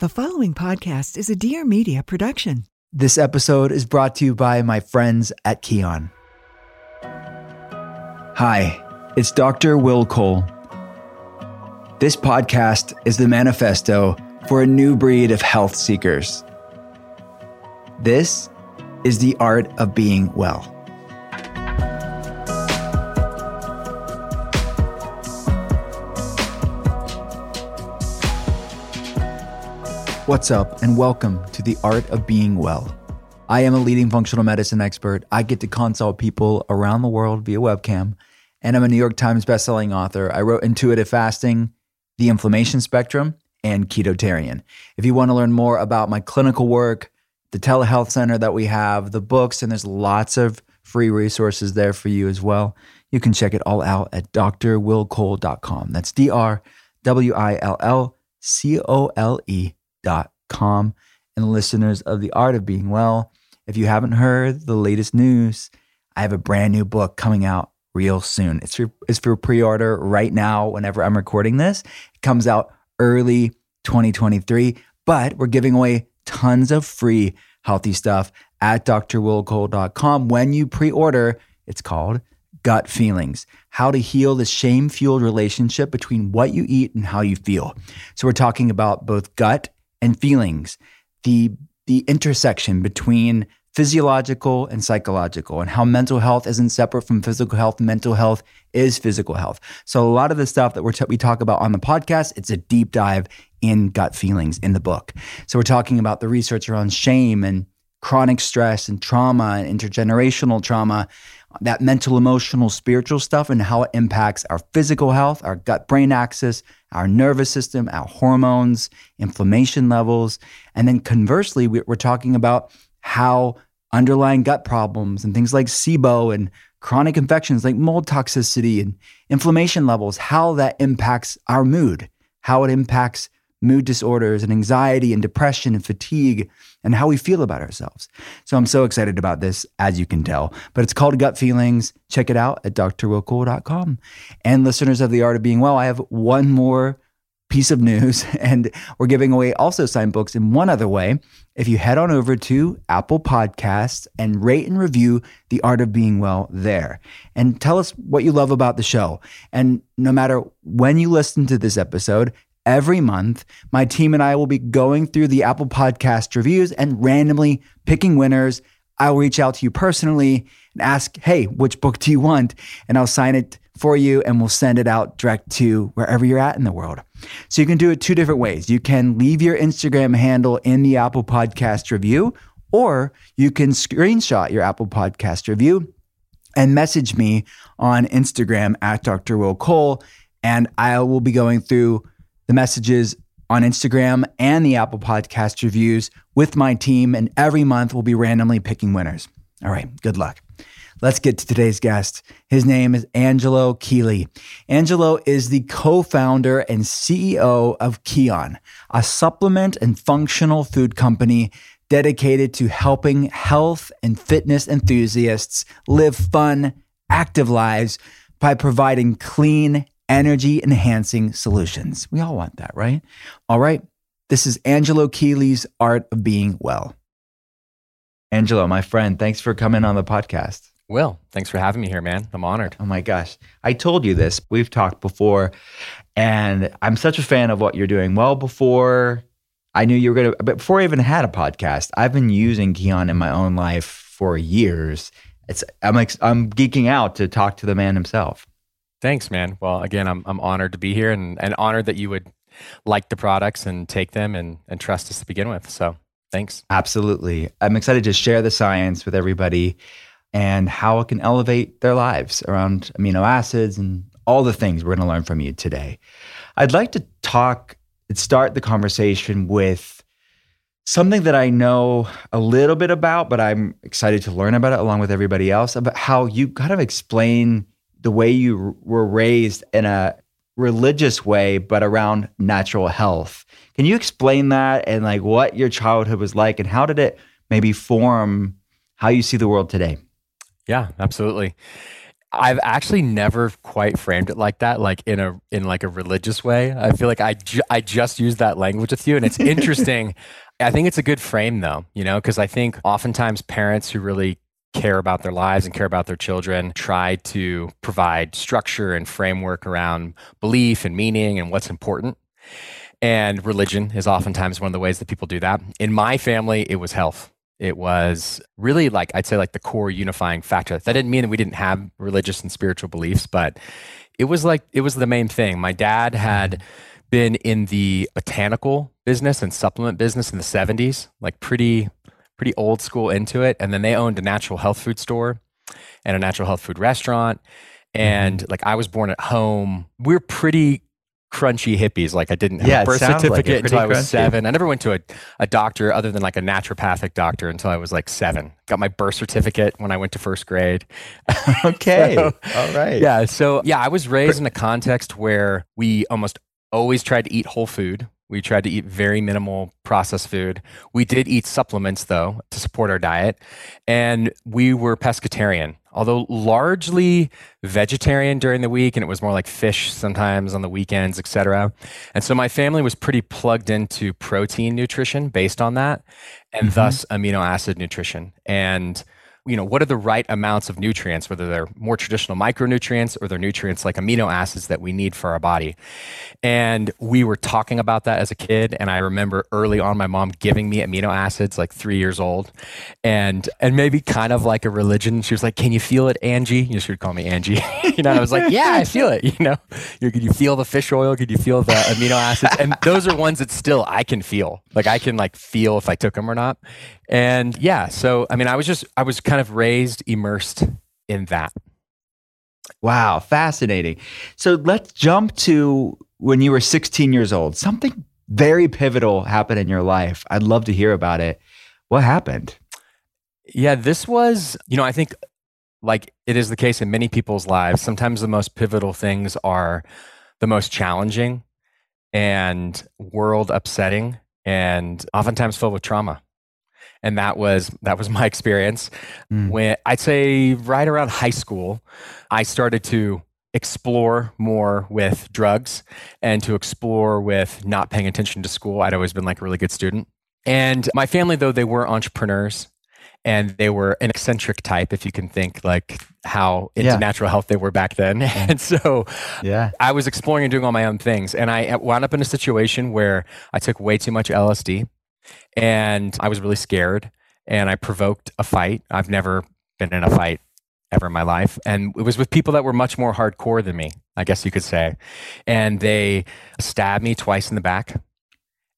The following podcast is a Dear Media production. This episode is brought to you by my friends at Kion. Hi, it's Dr. Will Cole. This podcast is the manifesto for a new breed of health seekers. This is the art of being well. What's up, and welcome to the art of being well. I am a leading functional medicine expert. I get to consult people around the world via webcam, and I'm a New York Times bestselling author. I wrote Intuitive Fasting, The Inflammation Spectrum, and Ketotarian. If you want to learn more about my clinical work, the telehealth center that we have, the books, and there's lots of free resources there for you as well. You can check it all out at drwillcole.com. That's D R W I L L C O L E com. And listeners of The Art of Being Well, if you haven't heard the latest news, I have a brand new book coming out real soon. It's for, it's for pre order right now, whenever I'm recording this. It comes out early 2023, but we're giving away tons of free healthy stuff at drwillcole.com. When you pre order, it's called Gut Feelings How to Heal the Shame Fueled Relationship Between What You Eat and How You Feel. So, we're talking about both gut and feelings, the the intersection between physiological and psychological and how mental health isn't separate from physical health mental health is physical health. So a lot of the stuff that we're t- we talk about on the podcast it's a deep dive in gut feelings in the book. So we're talking about the research around shame and chronic stress and trauma and intergenerational trauma that mental, emotional, spiritual stuff and how it impacts our physical health, our gut brain axis, our nervous system, our hormones, inflammation levels. And then conversely, we're talking about how underlying gut problems and things like SIBO and chronic infections like mold toxicity and inflammation levels, how that impacts our mood, how it impacts mood disorders and anxiety and depression and fatigue and how we feel about ourselves. So I'm so excited about this, as you can tell. But it's called Gut Feelings. Check it out at drwillcole.com. And listeners of The Art of Being Well, I have one more piece of news, and we're giving away also signed books in one other way. If you head on over to Apple Podcasts and rate and review The Art of Being Well there, and tell us what you love about the show. And no matter when you listen to this episode, Every month, my team and I will be going through the Apple Podcast reviews and randomly picking winners. I'll reach out to you personally and ask, hey, which book do you want? And I'll sign it for you and we'll send it out direct to wherever you're at in the world. So you can do it two different ways. You can leave your Instagram handle in the Apple Podcast review, or you can screenshot your Apple Podcast review and message me on Instagram at Dr. Will Cole. And I will be going through the messages on Instagram and the Apple Podcast reviews with my team. And every month we'll be randomly picking winners. All right, good luck. Let's get to today's guest. His name is Angelo Keely. Angelo is the co founder and CEO of Kion, a supplement and functional food company dedicated to helping health and fitness enthusiasts live fun, active lives by providing clean, energy enhancing solutions. We all want that, right? All right. This is Angelo Keely's Art of Being Well. Angelo, my friend, thanks for coming on the podcast. Will, thanks for having me here, man. I'm honored. Oh my gosh. I told you this. We've talked before, and I'm such a fan of what you're doing. Well, before I knew you were going to, but before I even had a podcast, I've been using Kion in my own life for years. It's I'm like I'm geeking out to talk to the man himself. Thanks, man. Well, again, I'm I'm honored to be here and, and honored that you would like the products and take them and, and trust us to begin with. So thanks. Absolutely. I'm excited to share the science with everybody and how it can elevate their lives around amino acids and all the things we're going to learn from you today. I'd like to talk, start the conversation with something that I know a little bit about, but I'm excited to learn about it along with everybody else about how you kind of explain the way you were raised in a religious way, but around natural health. Can you explain that and like what your childhood was like and how did it maybe form how you see the world today? Yeah, absolutely. I've actually never quite framed it like that, like in a in like a religious way. I feel like I ju- I just used that language with you, and it's interesting. I think it's a good frame though, you know, because I think oftentimes parents who really care about their lives and care about their children try to provide structure and framework around belief and meaning and what's important. And religion is oftentimes one of the ways that people do that. In my family, it was health. It was really like, I'd say, like the core unifying factor. That didn't mean that we didn't have religious and spiritual beliefs, but it was like, it was the main thing. My dad had mm-hmm. been in the botanical business and supplement business in the 70s, like pretty pretty old school into it. And then they owned a natural health food store and a natural health food restaurant. And mm-hmm. like I was born at home. We are pretty crunchy hippies. Like I didn't have yeah, a birth certificate like until I was crunchy. seven. I never went to a, a doctor other than like a naturopathic doctor until I was like seven. Got my birth certificate when I went to first grade. okay. so, All right. Yeah. So yeah, I was raised in a context where we almost always tried to eat whole food. We tried to eat very minimal processed food. We did eat supplements though to support our diet. And we were pescatarian, although largely vegetarian during the week and it was more like fish sometimes on the weekends, etc. And so my family was pretty plugged into protein nutrition based on that and mm-hmm. thus amino acid nutrition. And you know, what are the right amounts of nutrients, whether they're more traditional micronutrients or they're nutrients like amino acids that we need for our body. And we were talking about that as a kid. And I remember early on my mom giving me amino acids like three years old. And and maybe kind of like a religion. She was like, Can you feel it, Angie? You should call me Angie. you know, I was like, Yeah, I feel it. You know, you could you feel the fish oil? Could you feel the amino acids? And those are ones that still I can feel. Like I can like feel if I took them or not. And yeah, so I mean, I was just, I was kind of raised immersed in that. Wow, fascinating. So let's jump to when you were 16 years old. Something very pivotal happened in your life. I'd love to hear about it. What happened? Yeah, this was, you know, I think like it is the case in many people's lives, sometimes the most pivotal things are the most challenging and world upsetting and oftentimes filled with trauma and that was that was my experience. Mm. when I'd say right around high school I started to explore more with drugs and to explore with not paying attention to school. I'd always been like a really good student. And my family though they were entrepreneurs and they were an eccentric type if you can think like how into yeah. natural health they were back then. And so yeah. I was exploring and doing all my own things. And i wound up in a situation where i took way too much lsd and I was really scared and I provoked a fight. I've never been in a fight ever in my life. And it was with people that were much more hardcore than me, I guess you could say. And they stabbed me twice in the back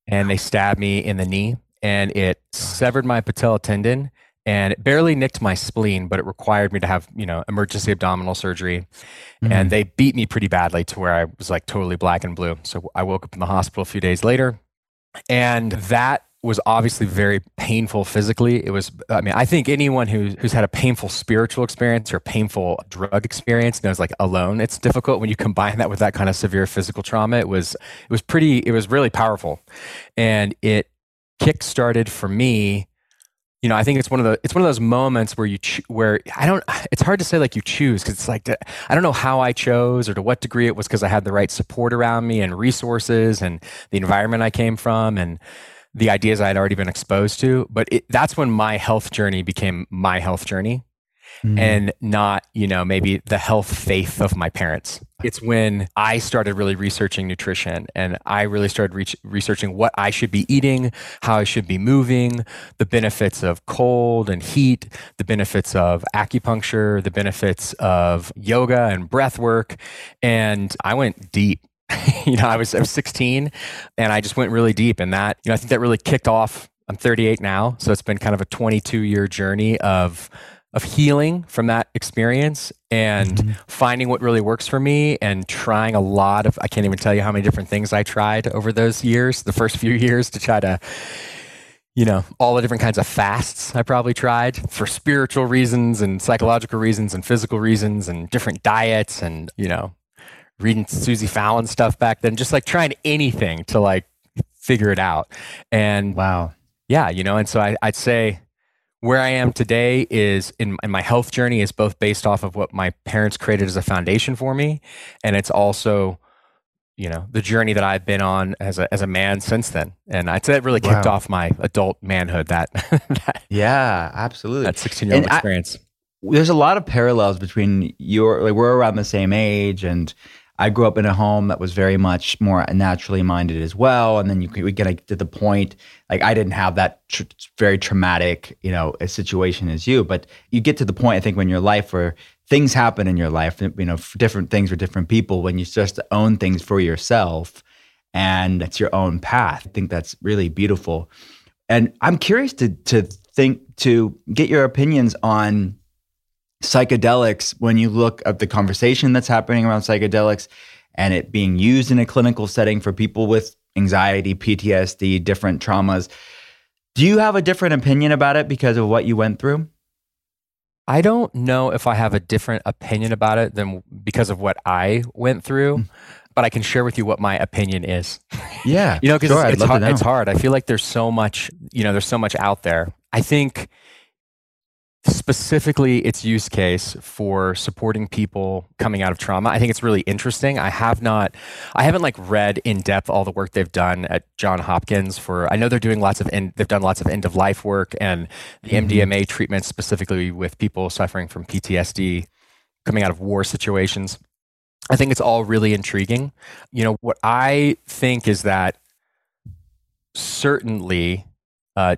and they stabbed me in the knee and it severed my patella tendon and it barely nicked my spleen, but it required me to have, you know, emergency abdominal surgery. Mm-hmm. And they beat me pretty badly to where I was like totally black and blue. So I woke up in the hospital a few days later. And that was obviously very painful physically. It was, I mean, I think anyone who, who's had a painful spiritual experience or painful drug experience knows like alone, it's difficult when you combine that with that kind of severe physical trauma. It was, it was pretty, it was really powerful. And it kick started for me. You know, I think it's one of the, it's one of those moments where you, ch- where I don't, it's hard to say like you choose because it's like, uh, I don't know how I chose or to what degree it was because I had the right support around me and resources and the environment I came from. And, the ideas I had already been exposed to. But it, that's when my health journey became my health journey. mm. and not, you know, maybe the health faith of my parents. It's when I started really researching nutrition and I really started re- researching what I should be eating, how I should be moving, the benefits of cold and heat, the benefits of acupuncture, the benefits of yoga and breath work. And I went deep you know, I was I was 16 and I just went really deep in that. You know, I think that really kicked off. I'm 38 now, so it's been kind of a 22 year journey of of healing from that experience and mm-hmm. finding what really works for me and trying a lot of I can't even tell you how many different things I tried over those years, the first few years to try to you know, all the different kinds of fasts I probably tried for spiritual reasons and psychological reasons and physical reasons and different diets and, you know, reading Susie Fallon stuff back then, just like trying anything to like figure it out. And wow. Yeah, you know, and so I, I'd say where I am today is in, in, my health journey is both based off of what my parents created as a foundation for me, and it's also, you know, the journey that I've been on as a as a man since then. And I'd say that really kicked wow. off my adult manhood. That, that yeah, absolutely. That sixteen year old experience. I, there's a lot of parallels between your like we're around the same age and I grew up in a home that was very much more naturally minded as well. And then you we get to the point like I didn't have that tr- very traumatic, you know, situation as you, but you get to the point I think when your life where things happen in your life, you know, different things for different people when you just own things for yourself and it's your own path. I think that's really beautiful. And I'm curious to to think to get your opinions on psychedelics, when you look at the conversation that's happening around psychedelics and it being used in a clinical setting for people with anxiety, PTSD, different traumas, do you have a different opinion about it because of what you went through? I don't know if I have a different opinion about it than because of what I went through, mm. but I can share with you what my opinion is. Yeah. you know, because sure, it's, it's, hard, it's hard. I feel like there's so much, you know, there's so much out there. I think specifically its use case for supporting people coming out of trauma. I think it's really interesting. I have not i haven't like read in depth all the work they've done at john hopkins for i know they're doing lots of in, they've done lots of end of life work and the mm-hmm. mdma treatments specifically with people suffering from ptsd coming out of war situations. I think it's all really intriguing. You know what i think is that certainly uh,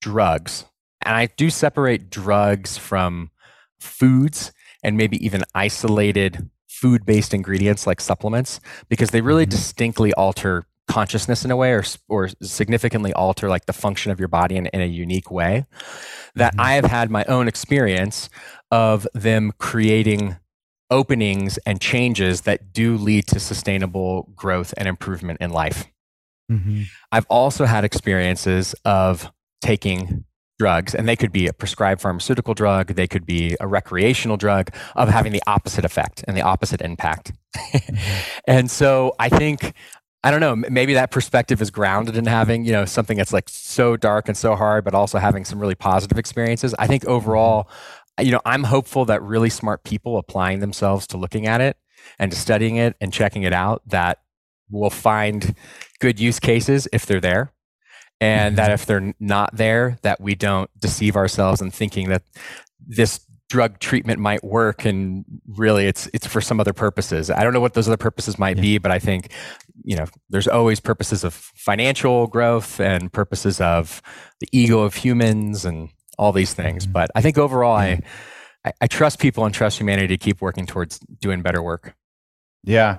drugs and I do separate drugs from foods and maybe even isolated food based ingredients like supplements because they really mm-hmm. distinctly alter consciousness in a way or, or significantly alter like the function of your body in, in a unique way that mm-hmm. i have had my own experience of them creating openings and changes that do lead to sustainable growth and improvement in life mm-hmm. i've also had experiences of taking drugs, and they could be a prescribed pharmaceutical drug, they could be a recreational drug, of having the opposite effect and the opposite impact. And so I think I don't know, maybe that perspective is grounded in having, you know, something that's like so dark and so hard, but also having some really positive experiences. I think overall, you know, I'm hopeful that really smart people applying themselves to looking at it and to studying it and checking it out that will find good use cases if they're there and that mm-hmm. if they're not there that we don't deceive ourselves in thinking that this drug treatment might work and really it's it's for some other purposes i don't know what those other purposes might yeah. be but i think you know there's always purposes of financial growth and purposes of the ego of humans and all these things mm-hmm. but i think overall I, I i trust people and trust humanity to keep working towards doing better work yeah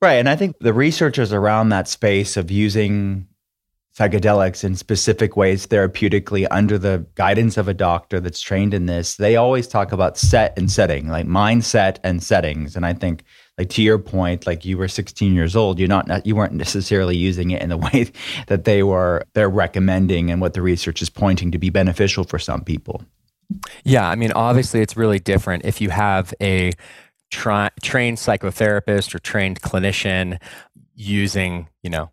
right and i think the researchers around that space of using psychedelics in specific ways therapeutically under the guidance of a doctor that's trained in this they always talk about set and setting like mindset and settings. And i think like to your point like you were 16 years old you're not you weren't necessarily using it in the way that they were they're recommending and what the research is pointing to be beneficial for some people. Yeah i mean obviously it's really different if you have a tra- trained psychotherapist or trained clinician using you know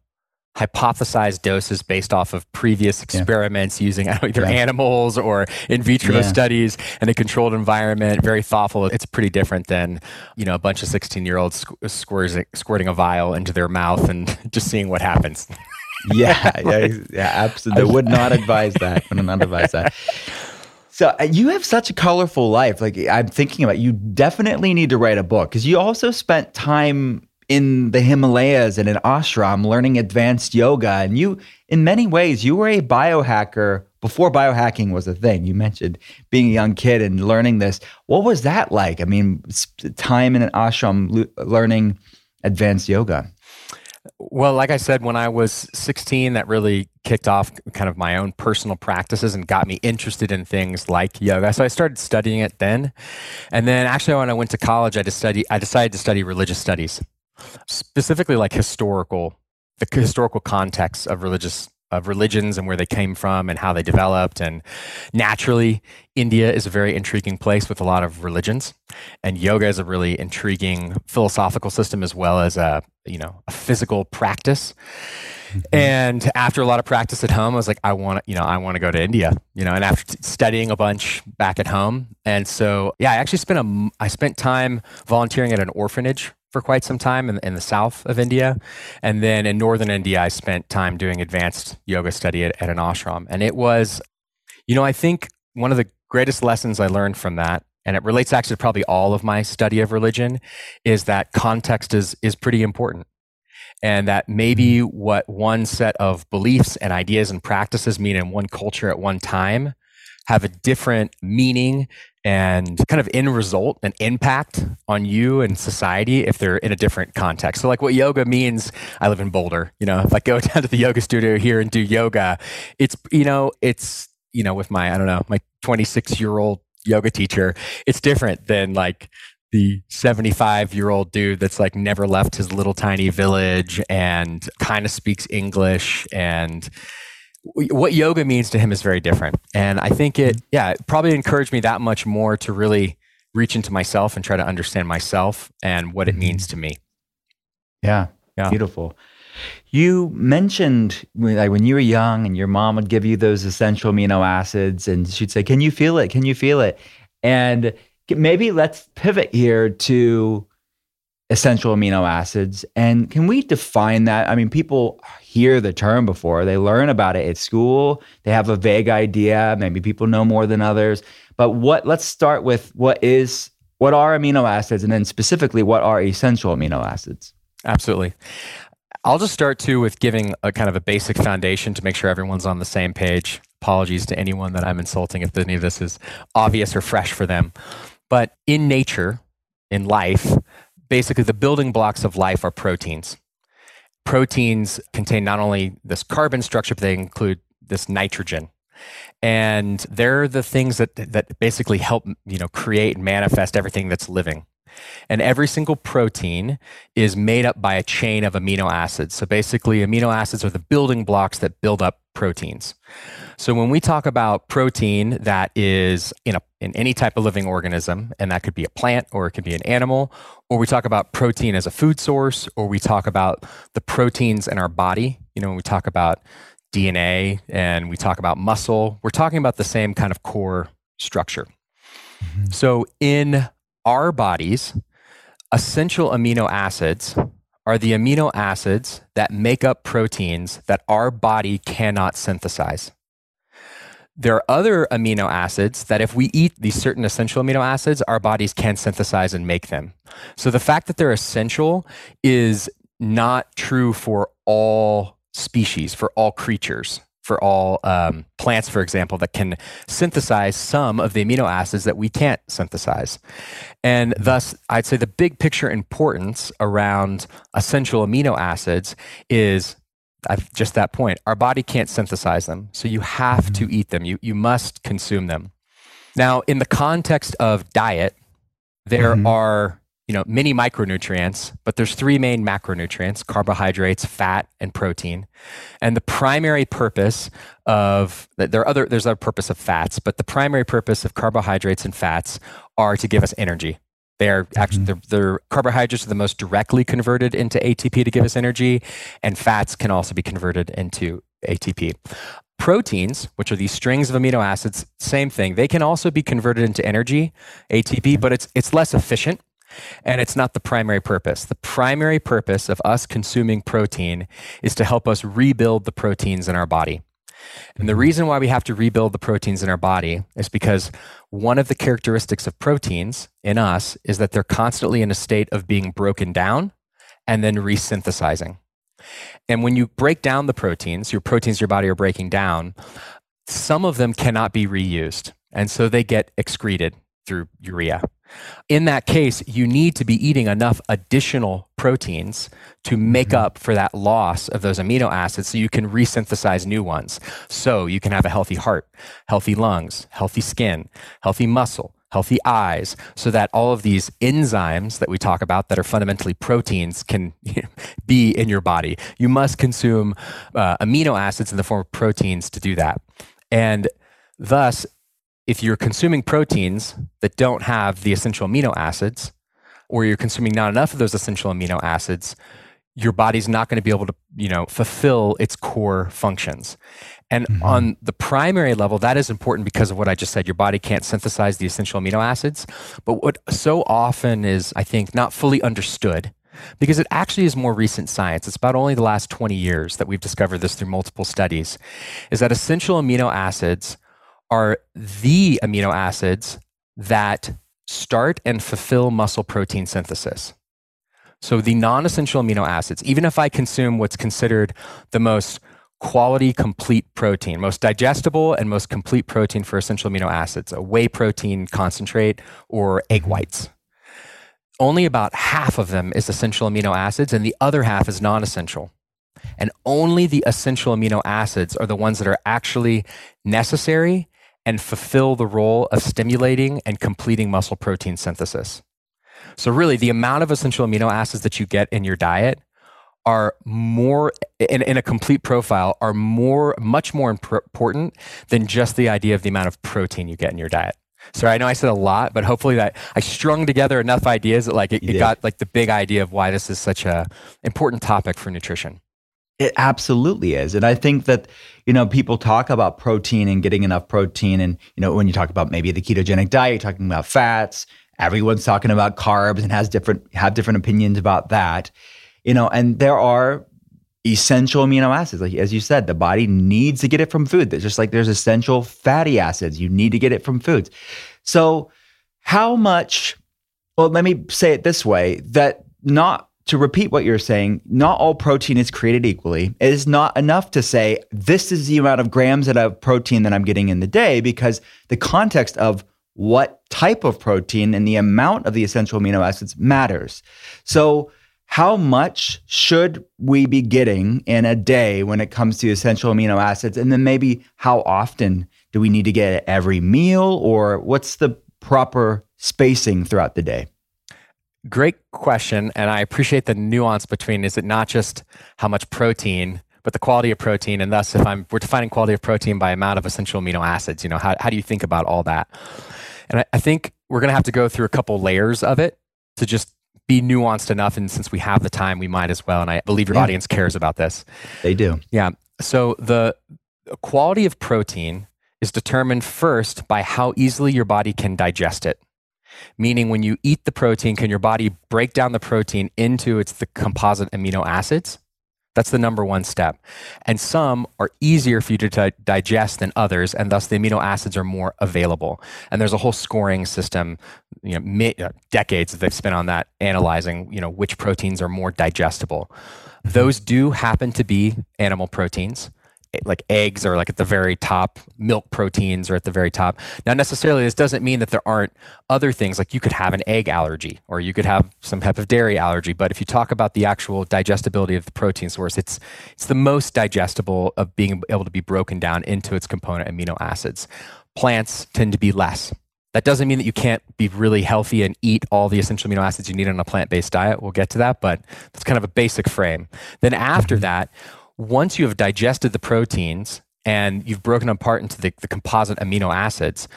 hypothesized doses based off of previous experiments yeah. using either yeah. animals or in vitro yeah. studies in a controlled environment very thoughtful it's pretty different than you know a bunch of 16 year olds squirting, squirting a vial into their mouth and just seeing what happens yeah yeah, yeah absolutely I would not advise that would not advise that So uh, you have such a colorful life. Like I'm thinking about, you definitely need to write a book because you also spent time in the Himalayas and in ashram learning advanced yoga, and you, in many ways, you were a biohacker before biohacking was a thing. You mentioned being a young kid and learning this. What was that like? I mean, time in an ashram learning advanced yoga. Well, like I said, when I was 16, that really kicked off kind of my own personal practices and got me interested in things like yoga. So I started studying it then. And then actually when I went to college, I, study, I decided to study religious studies, specifically like historical, the historical context of religious of religions and where they came from and how they developed. And naturally, India is a very intriguing place with a lot of religions, and yoga is a really intriguing philosophical system as well as a you know a physical practice. Mm-hmm. And after a lot of practice at home, I was like, I want to, you know, I want to go to India, you know. And after studying a bunch back at home, and so yeah, I actually spent a, I spent time volunteering at an orphanage for quite some time in, in, the south of India. And then in northern India, I spent time doing advanced yoga study at, at an ashram. And it was, you know, I think one of the greatest lessons I learned from that and it relates actually to probably all of my study of religion is that context is is pretty important and that maybe mm-hmm. what one set of beliefs and ideas and practices mean in one culture at one time have a different meaning and kind of end result and impact on you and society if they're in a different context. So like what yoga means, I live in Boulder, you know, if I go down to the yoga studio here and do yoga, it's, you know, it's, you know, with my, I don't know, my 26 year old yoga teacher, it's different than like the 75 year old dude that's like never left his little tiny village and kind of speaks English and, what yoga means to him is very different. And I think it, mm-hmm. yeah, it probably encouraged me that much more to really reach into myself and try to understand myself and what it mm-hmm. means to me. Yeah. Yeah. Beautiful. You mentioned like when you were young and your mom would give you those essential amino acids and she'd say, Can you feel it? Can you feel it? And maybe let's pivot here to essential amino acids. And can we define that? I mean, people hear the term before, they learn about it at school, they have a vague idea, maybe people know more than others. But what let's start with what is what are amino acids and then specifically what are essential amino acids? Absolutely. I'll just start too with giving a kind of a basic foundation to make sure everyone's on the same page. Apologies to anyone that I'm insulting if any of this is obvious or fresh for them. But in nature, in life, basically the building blocks of life are proteins. Proteins contain not only this carbon structure, but they include this nitrogen. And they're the things that, that basically help, you know, create and manifest everything that's living. And every single protein is made up by a chain of amino acids. So basically, amino acids are the building blocks that build up proteins. So when we talk about protein that is in a in any type of living organism, and that could be a plant or it could be an animal, or we talk about protein as a food source, or we talk about the proteins in our body, you know, when we talk about DNA and we talk about muscle, we're talking about the same kind of core structure. Mm-hmm. So in our bodies, essential amino acids are the amino acids that make up proteins that our body cannot synthesize. There are other amino acids that, if we eat these certain essential amino acids, our bodies can synthesize and make them. So, the fact that they're essential is not true for all species, for all creatures for all um, plants, for example, that can synthesize some of the amino acids that we can't synthesize. And thus, I'd say the big picture importance around essential amino acids is just that point. Our body can't synthesize them, so you have to mm-hmm. eat them. You, you must consume them. Now, in the context of diet, there mm-hmm. are you know many micronutrients but there's three main macronutrients carbohydrates fat and protein and the primary purpose of there are other there's other purpose of fats but the primary purpose of carbohydrates and fats are to give us energy they're actually mm-hmm. they're, carbohydrates are the most directly converted into ATP to give us energy, and fats can also be converted into ATP. Proteins, which are these strings of amino acids, same thing. They can also be converted into energy, ATP, but it's it's less efficient and it's not the primary purpose. The primary purpose of us consuming protein is to help us rebuild the proteins in our body. And the reason why we have to rebuild the proteins in our body is because one of the characteristics of proteins in us is that they're constantly in a state of being broken down and then resynthesizing. And when you break down the proteins, your proteins your body are breaking down, some of them cannot be reused. And so they get excreted through urea. In that case, you need to be eating enough additional proteins to make mm-hmm. up for that loss of those amino acids so you can resynthesize new ones. So you can have a healthy heart, healthy lungs, healthy skin, healthy muscle, healthy eyes, so that all of these enzymes that we talk about that are fundamentally proteins can be in your body. You must consume uh, amino acids in the form of proteins to do that. And thus, if you're consuming proteins that don't have the essential amino acids, or you're consuming not enough of those essential amino acids, your body's not going to be able to, you know, fulfill its core functions. And mm-hmm. on the primary level, that is important because of what I just said. Your body can't synthesize the essential amino acids. But what so often is, I think, not fully understood, because it actually is more recent science. It's about only the last 20 years that we've discovered this through multiple studies, is that essential amino acids are the amino acids that start and fulfill muscle protein synthesis. So the non essential amino acids, even if I consume what's considered the most quality complete protein, most digestible and most complete protein for essential amino acids, a whey protein concentrate or egg whites. Only about half of them is essential amino acids, and the other half is non essential. And only the essential amino acids are the ones that are actually necessary and fulfill the role of stimulating and completing muscle protein synthesis. So, really, the amount of essential amino acids that you get in your diet are more in, in a complete profile are more much more important than just the idea of the amount of protein you get in your diet. Sorry i know i said a lot but hopefully that i strung together enough ideas that like it, it got like the big idea of why this is such a important topic for nutrition it absolutely is. And I think that, you know, people talk about protein and getting enough protein. And, you know, when you talk about maybe the ketogenic diet, you're talking about fats, everyone's talking about carbs and has different, have different opinions about that, you know, and there are essential amino acids. Like, as you said, the body needs to get it from food. It's just like there's essential fatty acids. You need to get it from foods. So how much, well, let me say it this way, that not to repeat what you're saying, not all protein is created equally. It is not enough to say this is the amount of grams of protein that I'm getting in the day because the context of what type of protein and the amount of the essential amino acids matters. So, how much should we be getting in a day when it comes to essential amino acids? And then maybe how often do we need to get it every meal or what's the proper spacing throughout the day? Great question. And I appreciate the nuance between is it not just how much protein, but the quality of protein. And thus, if I'm, we're defining quality of protein by amount of essential amino acids, you know, how, how do you think about all that? And I, I think we're going to have to go through a couple layers of it to just be nuanced enough. And since we have the time, we might as well. And I believe your yeah. audience cares about this. They do. Yeah. So the quality of protein is determined first by how easily your body can digest it meaning when you eat the protein, can your body break down the protein into its the composite amino acids? That's the number one step. And some are easier for you to t- digest than others, and thus the amino acids are more available. And there's a whole scoring system, you know, mi- uh, decades that they've spent on that, analyzing, you know, which proteins are more digestible. Those do happen to be animal proteins like eggs are like at the very top, milk proteins are at the very top. Now, necessarily, this doesn't mean that there aren't other things like you could have an egg allergy or you could have some type of dairy allergy. But if you talk about the actual digestibility of the protein source, it's it's the most digestible of being able to be broken down into its component amino acids. Plants tend to be less. That doesn't mean that you can't be really healthy and eat all the essential amino acids you need on a plant based diet. We'll get to that, but that's kind of a basic frame. Then after that, once you have digested the proteins and you've broken them apart into the, the composite amino acids,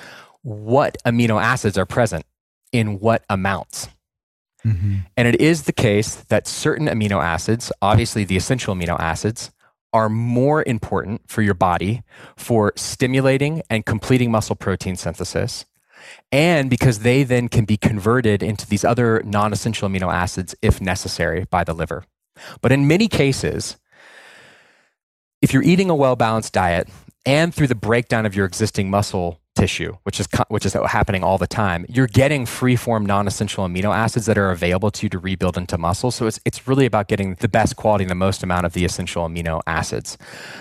what amino acids are present in what amounts? Mm-hmm. And it is the case that certain amino acids, obviously the essential amino acids, are more important for your body for stimulating and completing muscle protein synthesis. And because they then can be converted into these other non essential amino acids if necessary by the liver. But in many cases, if you're eating a well balanced diet and through the breakdown of your existing muscle tissue, which is which is happening all the time. You're getting free-form non-essential amino acids that are available to you to rebuild into muscle. So it's it's really about getting the best quality and the most amount of the essential amino acids.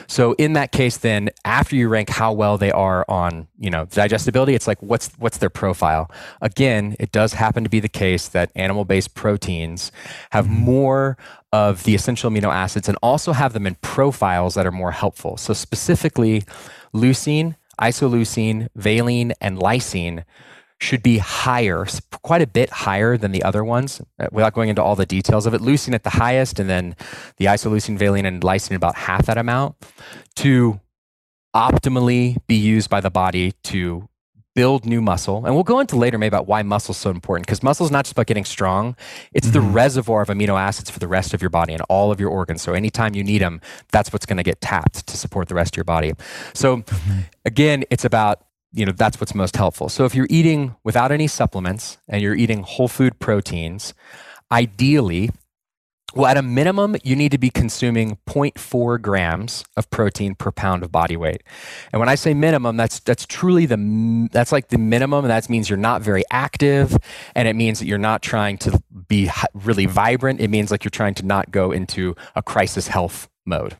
So in that case, then after you rank how well they are on you know digestibility, it's like what's what's their profile. Again, it does happen to be the case that animal-based proteins have mm-hmm. more of the essential amino acids and also have them in profiles that are more helpful. So specifically, leucine isoleucine, valine, and lysine should be higher, quite a bit higher than the other ones, uh, without going into all the details of it. Leucine at the highest, and then the isoleucine, valine, and lysine about half that amount to optimally be used by the body to build new muscle. And we'll go into later maybe about why muscle is so important because muscle is not just about getting strong, it's mm-hmm. the reservoir of amino acids for the rest of your body and all of your organs. So anytime you need them, that's what's going to get tapped to support the rest of your body. So mm-hmm. again, it's about you know that's what's most helpful. So if you're eating without any supplements and you're eating whole food proteins, ideally well, at a minimum, you need to be consuming 0.4 grams of protein per pound of body weight. And when I say minimum, that's that's truly the that's like the minimum, and that means you're not very active, and it means that you're not trying to be really vibrant. It means like you're trying to not go into a crisis health mode.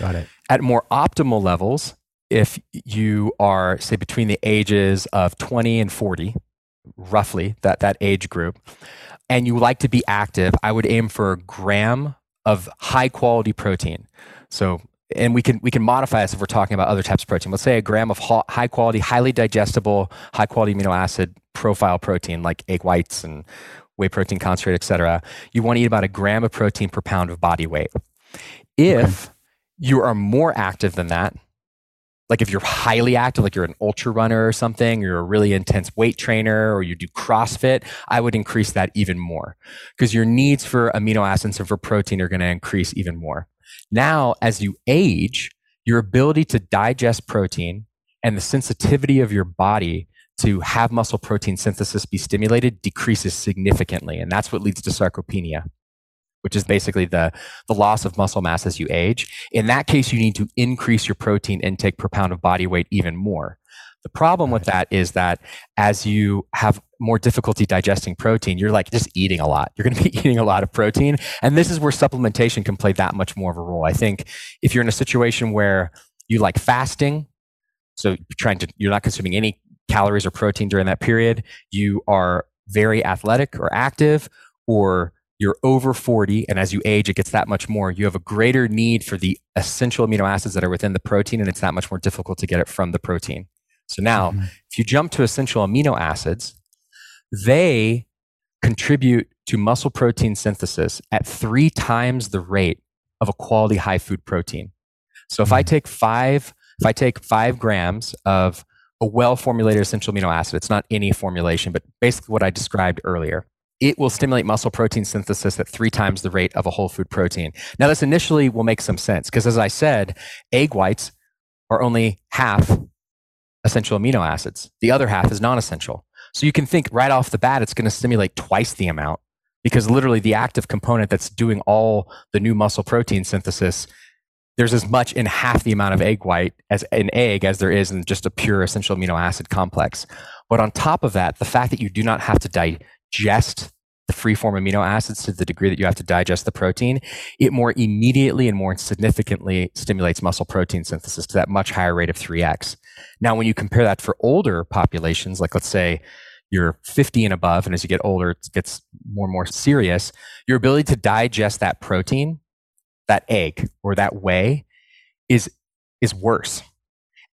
Got it. At more optimal levels, if you are say between the ages of 20 and 40, roughly that that age group and you like to be active, I would aim for a gram of high quality protein. So, and we can we can modify this if we're talking about other types of protein. Let's say a gram of high quality, highly digestible, high quality amino acid profile protein like egg whites and whey protein concentrate, et cetera. You want to eat about a gram of protein per pound of body weight. If okay. you are more active than that, like if you're highly active, like you're an ultra runner or something, or you're a really intense weight trainer, or you do CrossFit, I would increase that even more because your needs for amino acids and for protein are going to increase even more. Now, as you age, your ability to digest protein and the sensitivity of your body to have muscle protein synthesis be stimulated decreases significantly. And that's what leads to sarcopenia which is basically the, the loss of muscle mass as you age. In that case, you need to increase your protein intake per pound of body weight even more. The problem with that is that as you have more difficulty digesting protein, you're like just eating a lot. You're going to be eating a lot of protein. And this is where supplementation can play that much more of a role. I think if you're in a situation where you like fasting, so you're trying to, you're not consuming any calories or protein during that period, you are very athletic or active, or you're over 40 and as you age it gets that much more you have a greater need for the essential amino acids that are within the protein and it's that much more difficult to get it from the protein so now mm-hmm. if you jump to essential amino acids they contribute to muscle protein synthesis at three times the rate of a quality high food protein so if mm-hmm. i take five if i take five grams of a well formulated essential amino acid it's not any formulation but basically what i described earlier it will stimulate muscle protein synthesis at three times the rate of a whole food protein. Now, this initially will make some sense because, as I said, egg whites are only half essential amino acids, the other half is non essential. So you can think right off the bat, it's going to stimulate twice the amount because literally the active component that's doing all the new muscle protein synthesis there's as much in half the amount of egg white as an egg as there is in just a pure essential amino acid complex. But on top of that, the fact that you do not have to di- digest the free form amino acids to the degree that you have to digest the protein, it more immediately and more significantly stimulates muscle protein synthesis to that much higher rate of 3x. Now, when you compare that for older populations, like let's say you're 50 and above, and as you get older, it gets more and more serious, your ability to digest that protein, that egg or that whey, is, is worse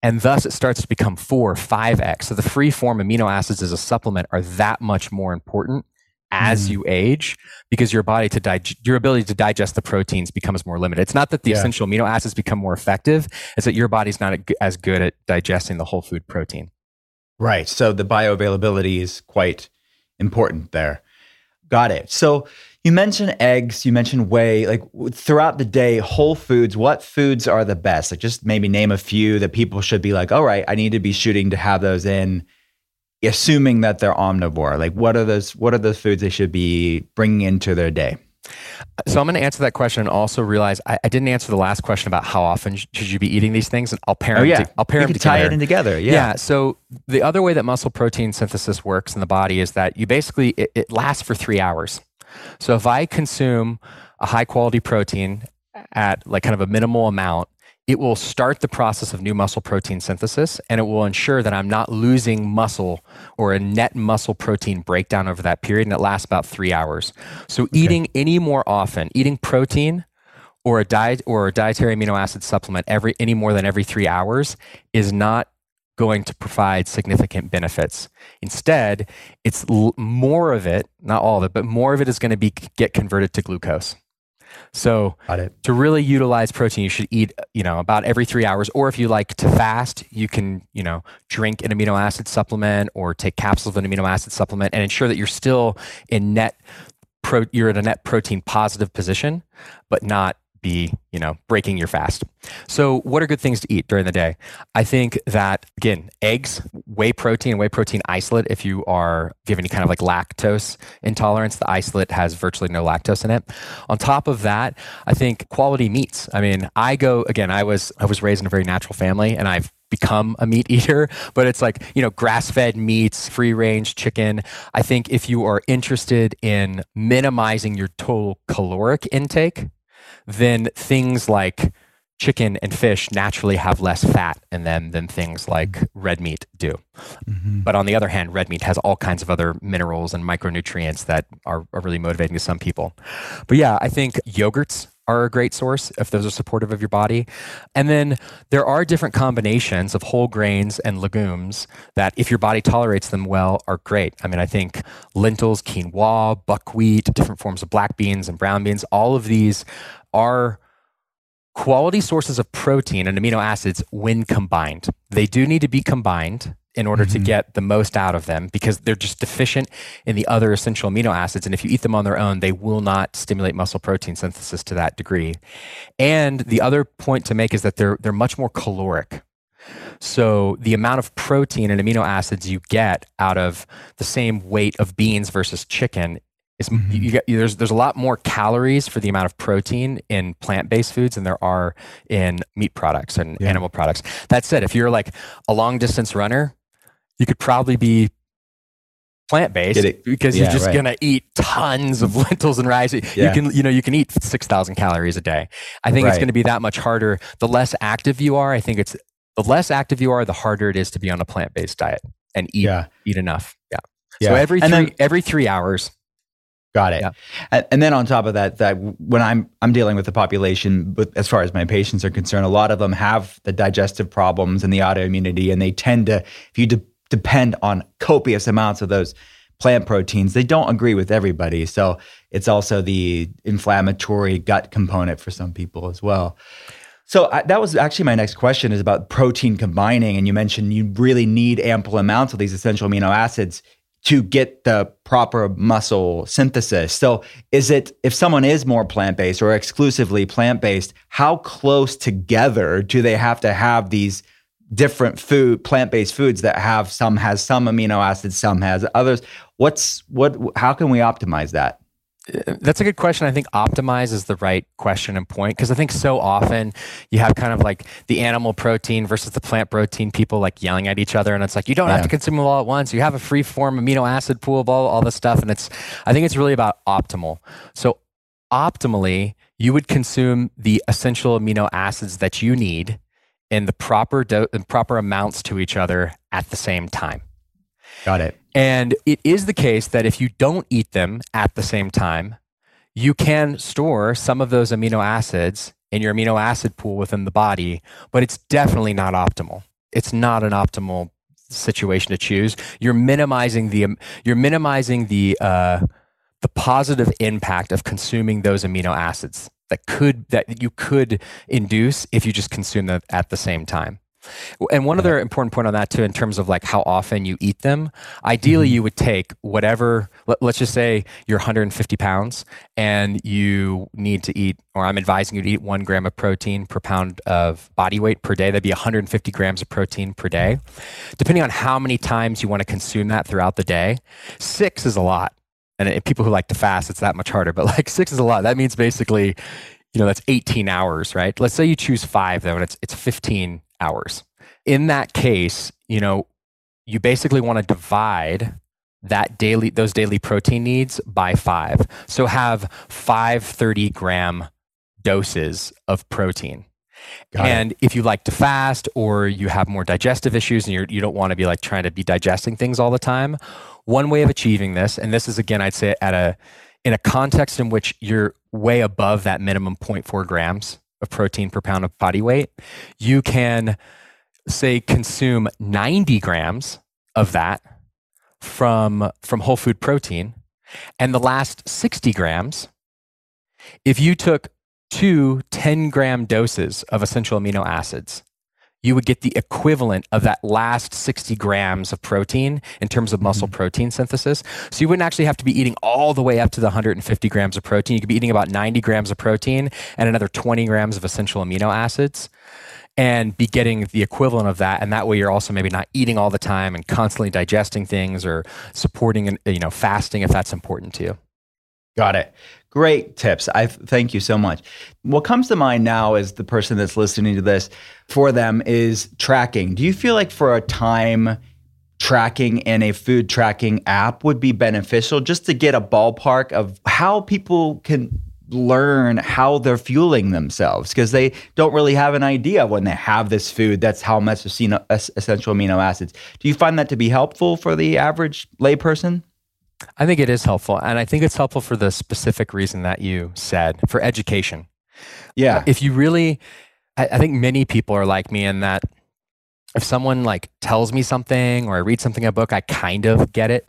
and thus it starts to become 4 5x so the free form amino acids as a supplement are that much more important as mm. you age because your body to dig- your ability to digest the proteins becomes more limited. It's not that the yeah. essential amino acids become more effective it's that your body's not as good at digesting the whole food protein. Right. So the bioavailability is quite important there. Got it. So you mentioned eggs, you mentioned whey. Like throughout the day, whole foods, what foods are the best? Like just maybe name a few that people should be like, all right, I need to be shooting to have those in, assuming that they're omnivore. Like what are those what are those foods they should be bringing into their day? Uh, so I'm going to answer that question and also realize I, I, didn't answer the last question about how often should you be eating these things, and I'll pair oh, them. Yeah. To, I'll pair you them together. tie it in together. Yeah. yeah. So the other way that muscle protein synthesis works in the body is that you basically it, it lasts for three hours. So if I consume a high quality protein at like kind of a minimal amount, it will start the process of new muscle protein synthesis and it will ensure that I'm not losing muscle or a net muscle protein breakdown over that period. And it lasts about three hours. So okay. eating any more often, eating protein or a diet or a dietary amino acid supplement every any more than every three hours is not going to provide significant benefits. Instead, it's l- more of it, not all of it, but more of it is going to be get converted to glucose. So to really utilize protein, you should eat, you know, about every three hours. Or if you like to fast, you can, you know, drink an amino acid supplement or take capsules of an amino acid supplement and ensure that you're still in net pro, you're in a net protein positive position, but not be, you know, breaking your fast. So, what are good things to eat during the day? I think that again, eggs, whey protein, whey protein isolate. If you are if you have any kind of like lactose intolerance, the isolate has virtually no lactose in it. On top of that, I think quality meats. I mean, I go again. I was I was raised in a very natural family, and I've become a meat eater, but it's like, you know, grass fed meats, free range chicken. I think if you are interested in minimizing your total caloric intake, then things like chicken and fish naturally have less fat in them than things like red meat do. Mm-hmm. But on the other hand, red meat has all kinds of other minerals and micronutrients that are, are really motivating to some people. But yeah, I think yogurts are a great source if those are supportive of your body. And then there are different combinations of whole grains and legumes that, if your body tolerates them well, are great. I mean, I think lentils, quinoa, buckwheat, different forms of black beans and brown beans, all of these are quality sources of protein and amino acids when combined. They do need to be combined in order mm-hmm. to get the most out of them because they're just deficient in the other essential amino acids. And if you eat them on their own, they will not stimulate muscle protein synthesis to that degree. And the other point to make is that they're, they're much more caloric. So the amount of protein and amino acids you get out of the same weight of beans versus chicken is mm-hmm. you get there's there's a lot more calories for the amount of protein in plant-based foods than there are in meat products and yeah. animal products. That said, if you're like a long distance runner, you could probably be plant-based because yeah, you're just right. gonna eat tons of lentils and rice. Yeah. You can you know you can eat six thousand calories a day. I think right. it's going to be that much harder. The less active you are, I think it's the less active you are, the harder it is to be on a plant-based diet and eat eat enough. Yeah. So every three then, every three hours Got it. Yeah. And, then on top of that, that when I'm I'm dealing with the population, with, as far as my patients are concerned, a lot of them have the digestive problems and the autoimmunity, and they tend to, if you de- depend on copious amounts of those plant proteins, they don't agree with everybody. So it's also the inflammatory gut component for some people as well. So I, that was actually my next question is about protein combining, and you mentioned you really need ample amounts of these essential amino acids to get the proper muscle synthesis. So, is it if someone is more plant based or exclusively plant based, how close together do they have to have these different food plant based foods that have some has some amino acids, some has others? What's what? How can we optimize that? That's a good question. I think optimize is the right question and point because I think so often you have kind of like the animal protein versus the plant protein people like yelling at each other, and it's like you don't yeah. have to consume them all at once. You have a free form amino acid pool of all all this stuff, and it's I think it's really about optimal. So optimally, you would consume the essential amino acids that you need in the proper do- in proper amounts to each other at the same time. Got it. And it is the case that if you don't eat them at the same time, you can store some of those amino acids in your amino acid pool within the body, but it's definitely not optimal. It's not an optimal situation to choose. You're minimizing the you're minimizing the uh, the positive impact of consuming those amino acids that could that you could induce if you just consume them at the same time. And one other important point on that too, in terms of like how often you eat them. Ideally, mm-hmm. you would take whatever. Let, us just say you're 150 pounds and you need to eat, or I'm advising you to eat one gram of protein per pound of body weight per day. That'd be 150 grams of protein per day. Depending on how many times you want to consume that throughout the day, six is a lot. And people who like to fast, it's that much harder. But like six is a lot. That means basically, you know, that's 18 hours, right? Let's say you choose five though, and it's it's 15 hours. In that case, you know, you basically want to divide that daily those daily protein needs by five. So have five 30 gram doses of protein. Got and it. if you like to fast or you have more digestive issues and you're, you do not want to be like trying to be digesting things all the time, one way of achieving this, and this is again, I'd say at a in a context in which you're way above that minimum 0.4 grams of protein per pound of body weight, you can say consume 90 grams of that from from whole food protein, and the last 60 grams, if you took two 10 gram doses of essential amino acids, you would get the equivalent of that last 60 grams of protein in terms of muscle mm-hmm. protein synthesis. So you wouldn't actually have to be eating all the way up to the 150 grams of protein. You could be eating about 90 grams of protein and another 20 grams of essential amino acids and be getting the equivalent of that and that way you're also maybe not eating all the time and constantly digesting things or supporting and you know fasting if that's important to you got it great tips. I thank you so much. What comes to mind now is the person that's listening to this for them is tracking. Do you feel like for a time tracking in a food tracking app would be beneficial just to get a ballpark of how people can learn how they're fueling themselves? Because they don't really have an idea when they have this food. That's how much essential amino acids. Do you find that to be helpful for the average layperson? I think it is helpful. And I think it's helpful for the specific reason that you said for education. Yeah. If you really, I, I think many people are like me in that if someone like tells me something or I read something in a book, I kind of get it.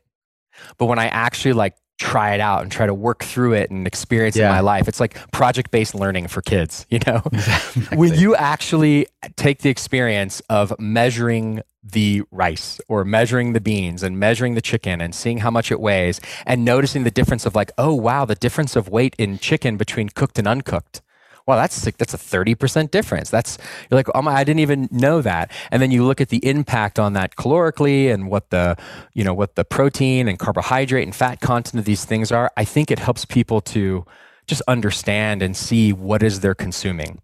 But when I actually like try it out and try to work through it and experience yeah. it in my life. It's like project based learning for kids, you know? Exactly. when you actually take the experience of measuring the rice or measuring the beans and measuring the chicken and seeing how much it weighs and noticing the difference of like, oh wow, the difference of weight in chicken between cooked and uncooked wow, that's sick. that's a 30% difference. That's you're like, oh my, I didn't even know that. And then you look at the impact on that calorically and what the, you know, what the protein and carbohydrate and fat content of these things are. I think it helps people to just understand and see what is they're consuming.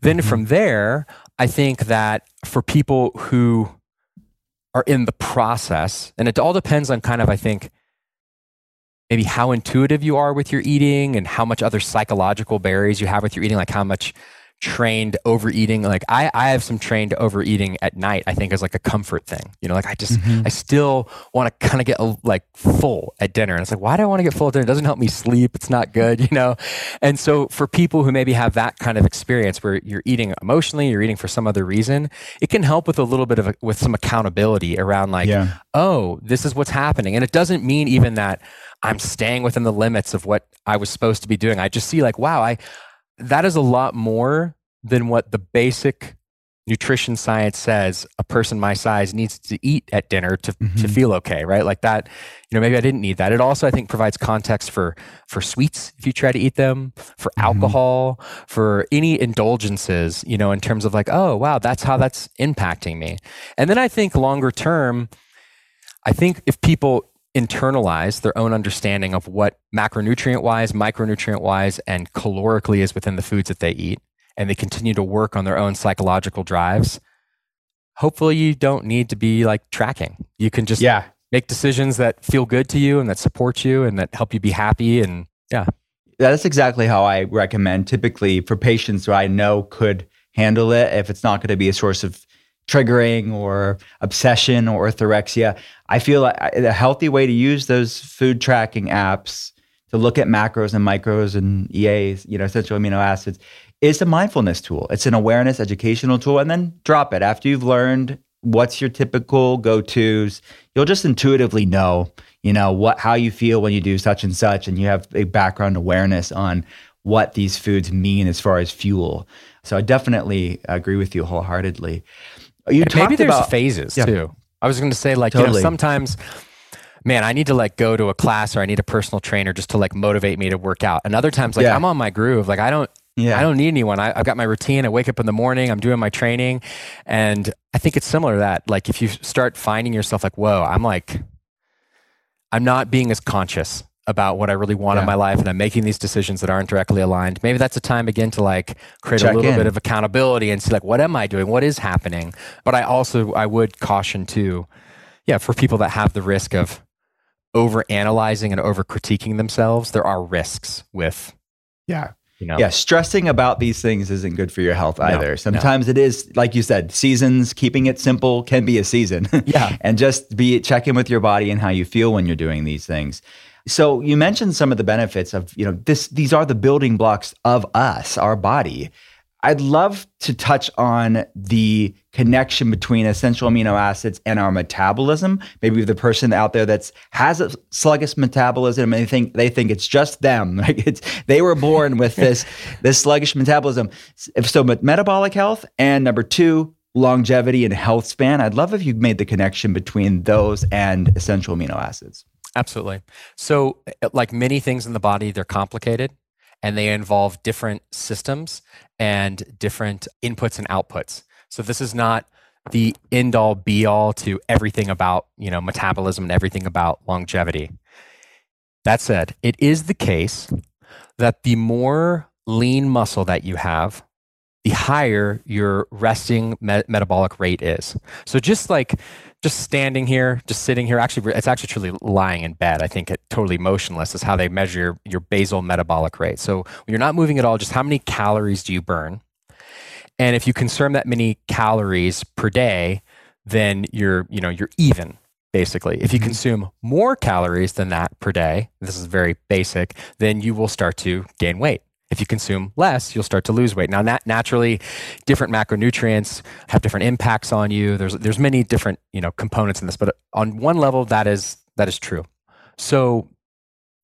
Then mm-hmm. from there, I think that for people who are in the process, and it all depends on kind of, I think, maybe how intuitive you are with your eating and how much other psychological barriers you have with your eating, like how much trained overeating. Like I, I have some trained overeating at night, I think is like a comfort thing. You know, like I just, mm-hmm. I still want to kind of get like full at dinner. And it's like, why do I want to get full at dinner? It doesn't help me sleep. It's not good, you know? And so for people who maybe have that kind of experience where you're eating emotionally, you're eating for some other reason, it can help with a little bit of, a, with some accountability around like, yeah. oh, this is what's happening. And it doesn't mean even that I'm staying within the limits of what I was supposed to be doing. I just see like, wow, I that is a lot more than what the basic nutrition science says a person my size needs to eat at dinner to, mm-hmm. to feel okay right like that you know maybe i didn't need that it also i think provides context for for sweets if you try to eat them for mm-hmm. alcohol for any indulgences you know in terms of like oh wow that's how that's impacting me and then i think longer term i think if people internalize their own understanding of what macronutrient wise, micronutrient wise, and calorically is within the foods that they eat, and they continue to work on their own psychological drives, hopefully you don't need to be like tracking. You can just yeah. make decisions that feel good to you and that support you and that help you be happy. And yeah. That's exactly how I recommend typically for patients who I know could handle it if it's not going to be a source of triggering or obsession or orthorexia. I feel like a healthy way to use those food tracking apps to look at macros and micros and EAs, you know, essential amino acids, is a mindfulness tool. It's an awareness educational tool. And then drop it. After you've learned what's your typical go-tos, you'll just intuitively know, you know, what how you feel when you do such and such, and you have a background awareness on what these foods mean as far as fuel. So I definitely agree with you wholeheartedly. You maybe there's about, phases yeah. too. I was going to say like totally. you know sometimes man, I need to like go to a class or I need a personal trainer just to like motivate me to work out. And other times, like yeah. I'm on my groove. Like I don't, yeah. I don't need anyone. I, have got my routine. I wake up in the morning. I'm doing my training, and I think it's similar to that. Like if you start finding yourself like, whoa, I'm like, I'm not being as conscious about what I really want Yeah. in my life and I'm making these decisions that aren't directly aligned, maybe that's a time again to like create Check a little in. bit of accountability and see like what am I doing? What is happening? But I also I would caution too, yeah, for people that have the risk of over analyzing and over critiquing themselves, there are risks with Yeah. you know Yeah, stressing about these things isn't good for your health either. no. Sometimes it is, like you said, seasons, keeping it simple can be a season. Yeah. and just be check in with your body and how you feel when you're doing these things. So you mentioned some of the benefits of, you know, this these are the building blocks of us, our body. I'd love to touch on the connection between essential amino acids and our metabolism. Maybe the person out there that's has a sluggish metabolism and they think they think it's just them. Like it's they were born with this this sluggish metabolism. If so, met- metabolic health and number two, longevity and health span. I'd love if you made the connection between those and essential amino acids. Absolutely. So, uh, like many things in the body, they're complicated and they involve different systems and different inputs and outputs. So, this is not the end all be all to everything about, you know, metabolism and everything about longevity. That said, it is the case that the more lean muscle that you have, the higher your resting me- metabolic rate is. So just like just standing here, just sitting here, actually, it's actually truly lying in bed. I think it totally motionless is how they measure your, your basal metabolic rate. So when you're not moving at all, just how many calories do you burn? And if you consume that many calories per day, then you're, you know, you're even basically. If you mm-hmm. consume more calories than that per day, this is very basic, then you will start to gain weight. If you consume less, you'll start to lose weight. Now, nat- naturally, different macronutrients have different impacts on you. There's there's many different you know components in this, but on one level, that is that is true. So,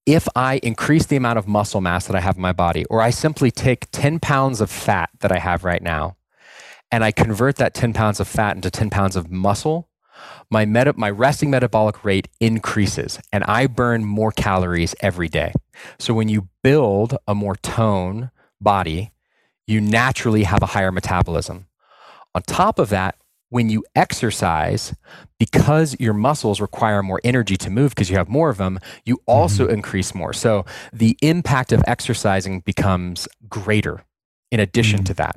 if I increase the amount of muscle mass that I have in my body, or I simply take 10 pounds of fat that I have right now, and I convert that 10 pounds of fat into 10 pounds of muscle, my meta- my resting metabolic rate increases and I burn more calories every day. So when you build a more tone body, you naturally have a higher metabolism. On top of that, when you exercise, because your muscles require more energy to move because you have more of them, you also mm-hmm. increase more. So the impact of exercising becomes greater in addition mm. to that.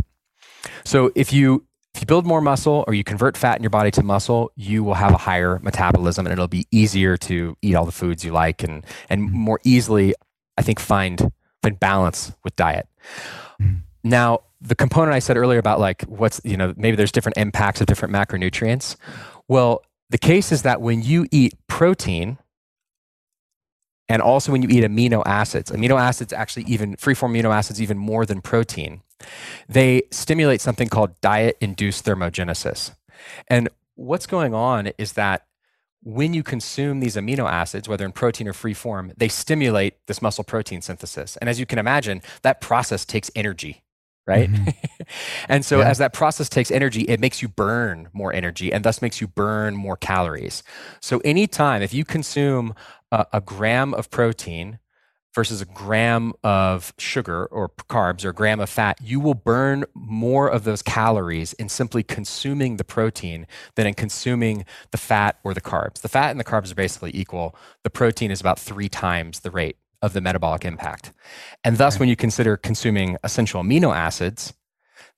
So if you if you build more muscle or you convert fat in your body to muscle, you will have a higher metabolism and it'll be easier to eat all the foods you like and and mm-hmm. more easily, I think, find find balance with diet. Mm-hmm. Now, the component I said earlier about like what's, you know, maybe there's different impacts of different macronutrients. Well, the case is that when you eat protein, and also when you eat amino acids, amino acids actually even freeform amino acids even more than protein, they stimulate something called diet induced thermogenesis. And what's going on is that when you consume these amino acids, whether in protein or free form, they stimulate this muscle protein synthesis. And as you can imagine, that process takes energy, right? Mm-hmm. and so Yeah. as that process takes energy, it makes you burn more energy and thus makes you burn more calories. So anytime if you consume a, a gram of protein versus a gram of sugar or carbs or a gram of fat, you will burn more of those calories in simply consuming the protein than in consuming the fat or the carbs. The fat and the carbs are basically equal. The protein is about three times the rate of the metabolic impact. And thus, when you consider consuming essential amino acids,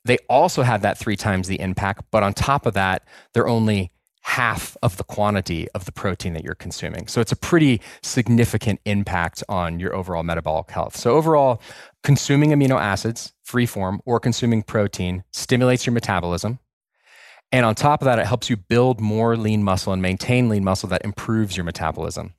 they also have that three times the impact. But on top of that, they're only half of the quantity of the protein that you're consuming. So it's a pretty significant impact on your overall metabolic health. So overall, consuming amino acids, free form, or consuming protein stimulates your metabolism. And on top of that, it helps you build more lean muscle and maintain lean muscle that improves your metabolism.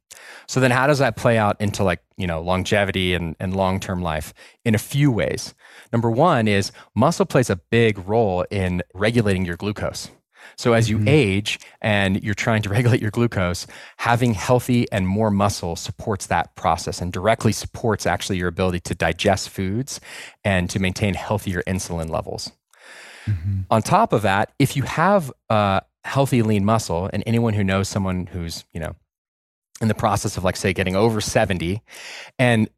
So then how does that play out into like, you know, longevity and, and long-term life? In a few ways. Number one is muscle plays a big role in regulating your glucose. So as you age and you're trying to regulate your glucose, having healthy and more muscle supports that process and directly supports actually your ability to digest foods and to maintain healthier insulin levels. On top of that, if you have uh, healthy lean muscle, and anyone who knows someone who's you know in the process of like say getting over 70 and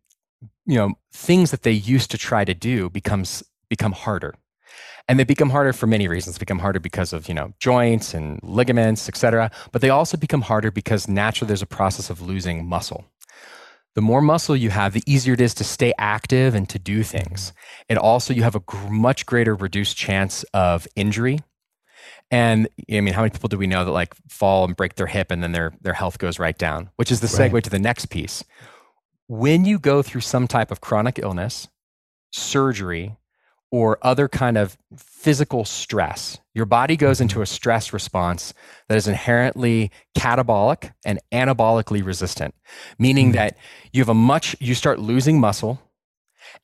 you know things that they used to try to do becomes become harder and they become harder for many reasons they become harder because of you know joints and ligaments etc but they also become harder because naturally there's a process of losing muscle the more muscle you have, the easier it is to stay active and to do things. And also, you have a gr- much greater reduced chance of injury. And I mean, how many people do we know that like fall and break their hip and then their, their health goes right down? Which is the segue Right. to the next piece. When you go through some type of chronic illness, surgery, or other kind of physical stress, your body goes into mm-hmm. a stress response that is inherently catabolic and anabolically resistant, meaning mm. that you have a much, you start losing muscle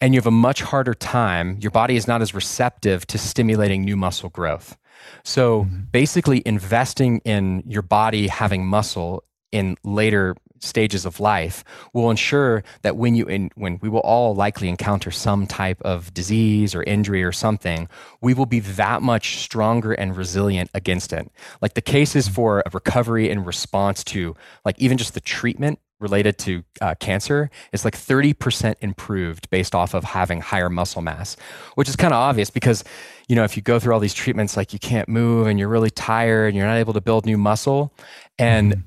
and you have a much harder time. Your body is not as receptive to stimulating new muscle growth. So mm-hmm. basically, investing in your body having muscle in later stages of life will ensure that when you in, when we will all likely encounter some type of disease or injury or something we will be that much stronger and resilient against it. Like the cases for a recovery in response to like even just the treatment related to uh, cancer is like 30% improved based off of having higher muscle mass which is kind of obvious because you know if you go through all these treatments like you can't move and you're really tired and you're not able to build new muscle and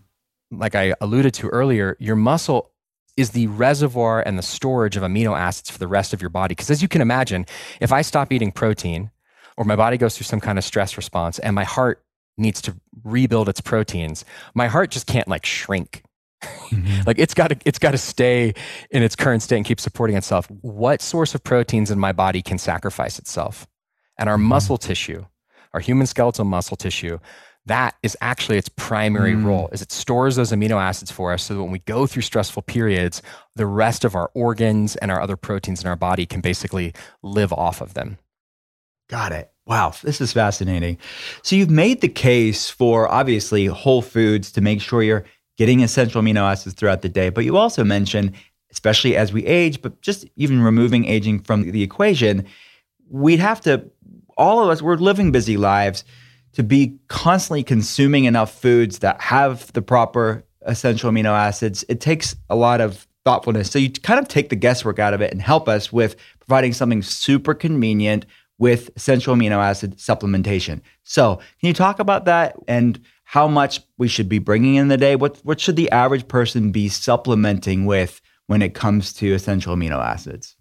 like I alluded to earlier, your muscle is the reservoir and the storage of amino acids for the rest of your body. Because as you can imagine, if I stop eating protein or my body goes through some kind of stress response and my heart needs to rebuild its proteins, my heart just can't like shrink. Mm-hmm. like it's got to it's got to stay in its current state and keep supporting itself. What source of proteins in my body can sacrifice itself? And our mm-hmm. muscle tissue, our human skeletal muscle tissue, that is actually its primary hmm. role is it stores those amino acids for us so that when we go through stressful periods the rest of our organs and our other proteins in our body can basically live off of them Got it. Wow, this is fascinating. So you've made the case for obviously whole foods to make sure you're getting essential amino acids throughout the day, but you also mentioned, especially as we age, but just even removing aging from the equation, we'd have to, all of us, we're living busy lives to be constantly consuming enough foods that have the proper essential amino acids. It takes a lot of thoughtfulness. So you kind of take the guesswork out of it and help us with providing something super convenient with essential amino acid supplementation. So, can you talk about that and how much we should be bringing in the day? What what should the average person be supplementing with when it comes to essential amino acids?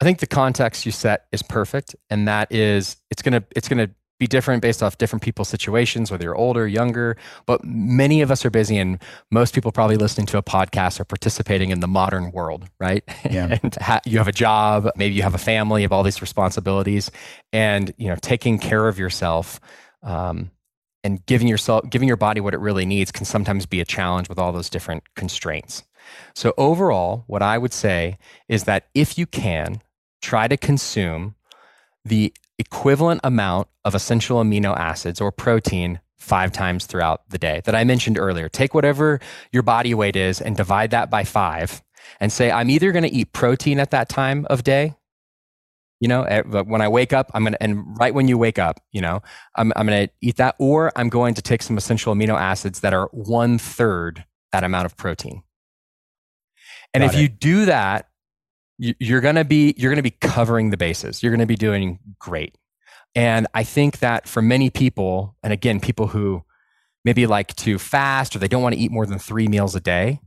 i think the context you set is perfect and that is it's going to it's going to be different based off different people's situations whether you're older younger but many of us are busy and most people probably listening to a podcast are participating in the modern world right Yeah. and ha- you have a job maybe you have a family you have all these responsibilities and you know taking care of yourself um, and giving yourself giving your body what it really needs can sometimes be a challenge with all those different constraints so overall what i would say is that if you can try to consume the equivalent amount of essential amino acids or protein five times throughout the day that I mentioned earlier. Take whatever your body weight is and divide that by five and say, I'm either going to eat protein at that time of day. You know, when I wake up, I'm going to, and right when you wake up, you know, I'm, I'm going to eat that, or I'm going to take some essential amino acids that are one third that amount of protein. And Got if it. you do that, you're going to be you're going to be covering the bases you're going to be doing great and i think that for many people and again people who maybe like to fast or they don't want to eat more than three meals a day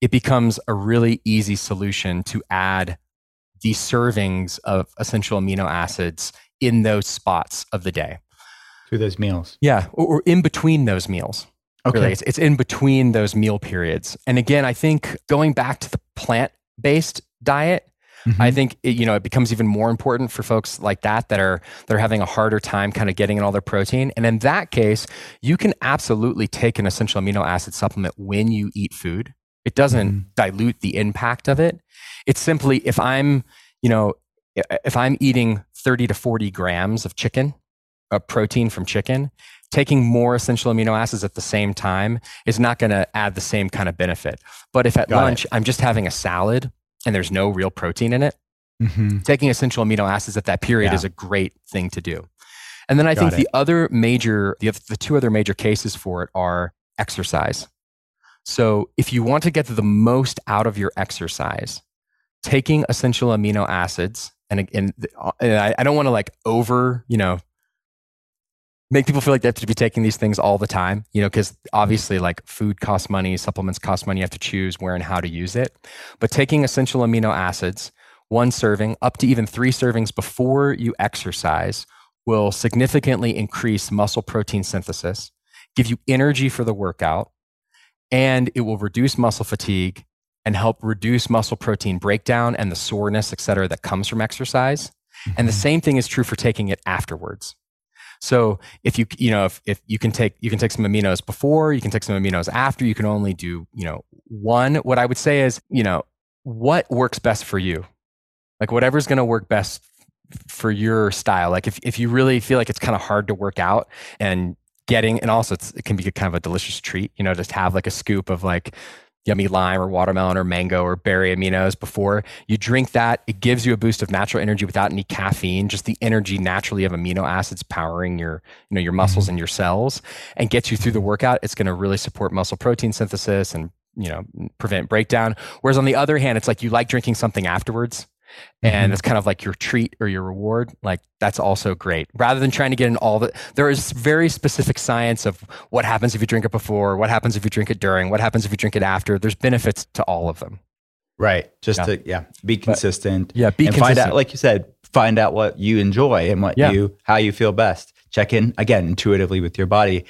it becomes a really easy solution to add these servings of essential amino acids in those spots of the day Through those meals. yeah or, or in between those meals Okay. really. It's, it's in between those meal periods. And again, I think going back to the plant based diet, Mhm. I think it, you know it becomes even more important for folks like that that are that are having a harder time kind of getting in all their protein. And in that case, you can absolutely take an essential amino acid supplement when you eat food. It doesn't Mhm. dilute the impact of it. It's simply if I'm, you know, if I'm eating 30 to 40 grams of chicken, of protein from chicken, taking more essential amino acids at the same time is not going to add the same kind of benefit. But if at Got it. lunch I'm just having a salad and there's no real protein in it, Mhm. taking essential amino acids at that period Yeah. is a great thing to do. And then I think Got the other major, the, the two other major cases for it are exercise. So if you want to get the most out of your exercise, taking essential amino acids, and, and, and I, I don't want to like over, you know, make people feel like they have to be taking these things all the time, you know, because obviously, like food costs money, supplements cost money. You have to choose where and how to use it. But taking essential amino acids, one serving, up to even three servings before you exercise, will significantly increase muscle protein synthesis, give you energy for the workout, and it will reduce muscle fatigue and help reduce muscle protein breakdown and the soreness, et cetera, that comes from exercise. Mm-hmm. And the mm-hmm. same thing is true for taking it afterwards. So if you you know if, if you can take you can take some aminos before, you can take some aminos after, you can only do, you know, one. What I would say is, you know, what works best for you? Like whatever's going to work best for your style. Like if if you really feel like it's kind of hard to work out and getting and also it can be kind of a delicious treat, you know, just have like a scoop of like yummy lime or watermelon or mango or berry aminos before you drink that. It gives you a boost of natural energy without any caffeine just the energy naturally of amino acids powering your you know your muscles mm-hmm. and your cells and gets you through the workout. It's going to really support muscle protein synthesis and you know prevent breakdown. Whereas on the other hand it's like you like drinking something afterwards and mm-hmm. it's kind of like your treat or your reward like that's also great rather than trying to get in all the there is very specific science of what happens if you drink it before what happens if you drink it during what happens if you drink it after there's benefits to all of them right just yeah. to yeah be consistent but, yeah be and consistent. find out like you said find out what you enjoy and what yeah. you how you feel best check in again intuitively with your body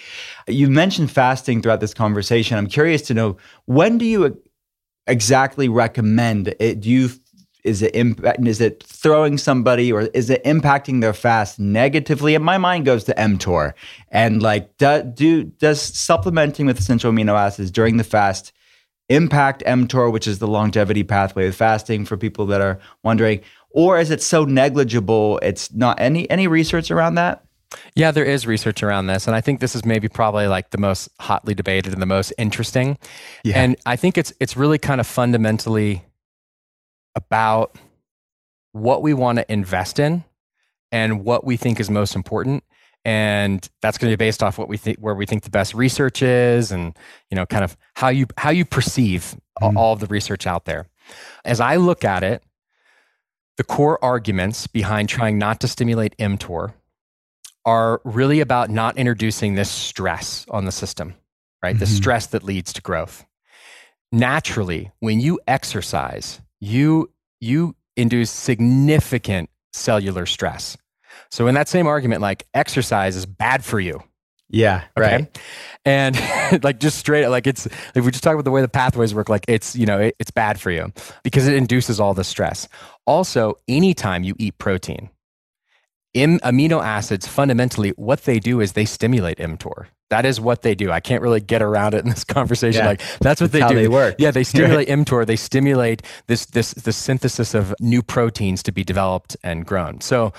you mentioned fasting throughout this conversation i'm curious to know when do you exactly recommend it do you is it impact, is it throwing somebody or is it impacting their fast negatively? And my mind goes to mTOR and like do, do does supplementing with essential amino acids during the fast impact mTOR, which is the longevity pathway of fasting for people that are wondering, or is it so negligible? It's not any any research around that. Yeah, there is research around this. And I think this is maybe probably like the most hotly debated and the most interesting. Yeah. And I think it's it's really kind of fundamentally about what we want to invest in and what we think is most important and that's going to be based off what we think where we think the best research is and you know kind of how you how you perceive mm. all of the research out there as i look at it the core arguments behind trying not to stimulate mtor are really about not introducing this stress on the system right mm-hmm. the stress that leads to growth naturally when you exercise you you induce significant cellular stress. So in that same argument, like exercise is bad for you. Yeah. Okay. Right. And like just straight, like it's, if we just talk about the way the pathways work, like it's, you know, it, it's bad for you because it induces all the stress. Also, anytime you eat protein, in amino acids, fundamentally, what they do is they stimulate mTOR. That is what they do. I can't really get around it in this conversation. Yeah. Like that's what that's they do. They work. Yeah, they stimulate mTOR. They stimulate this this the synthesis of new proteins to be developed and grown. So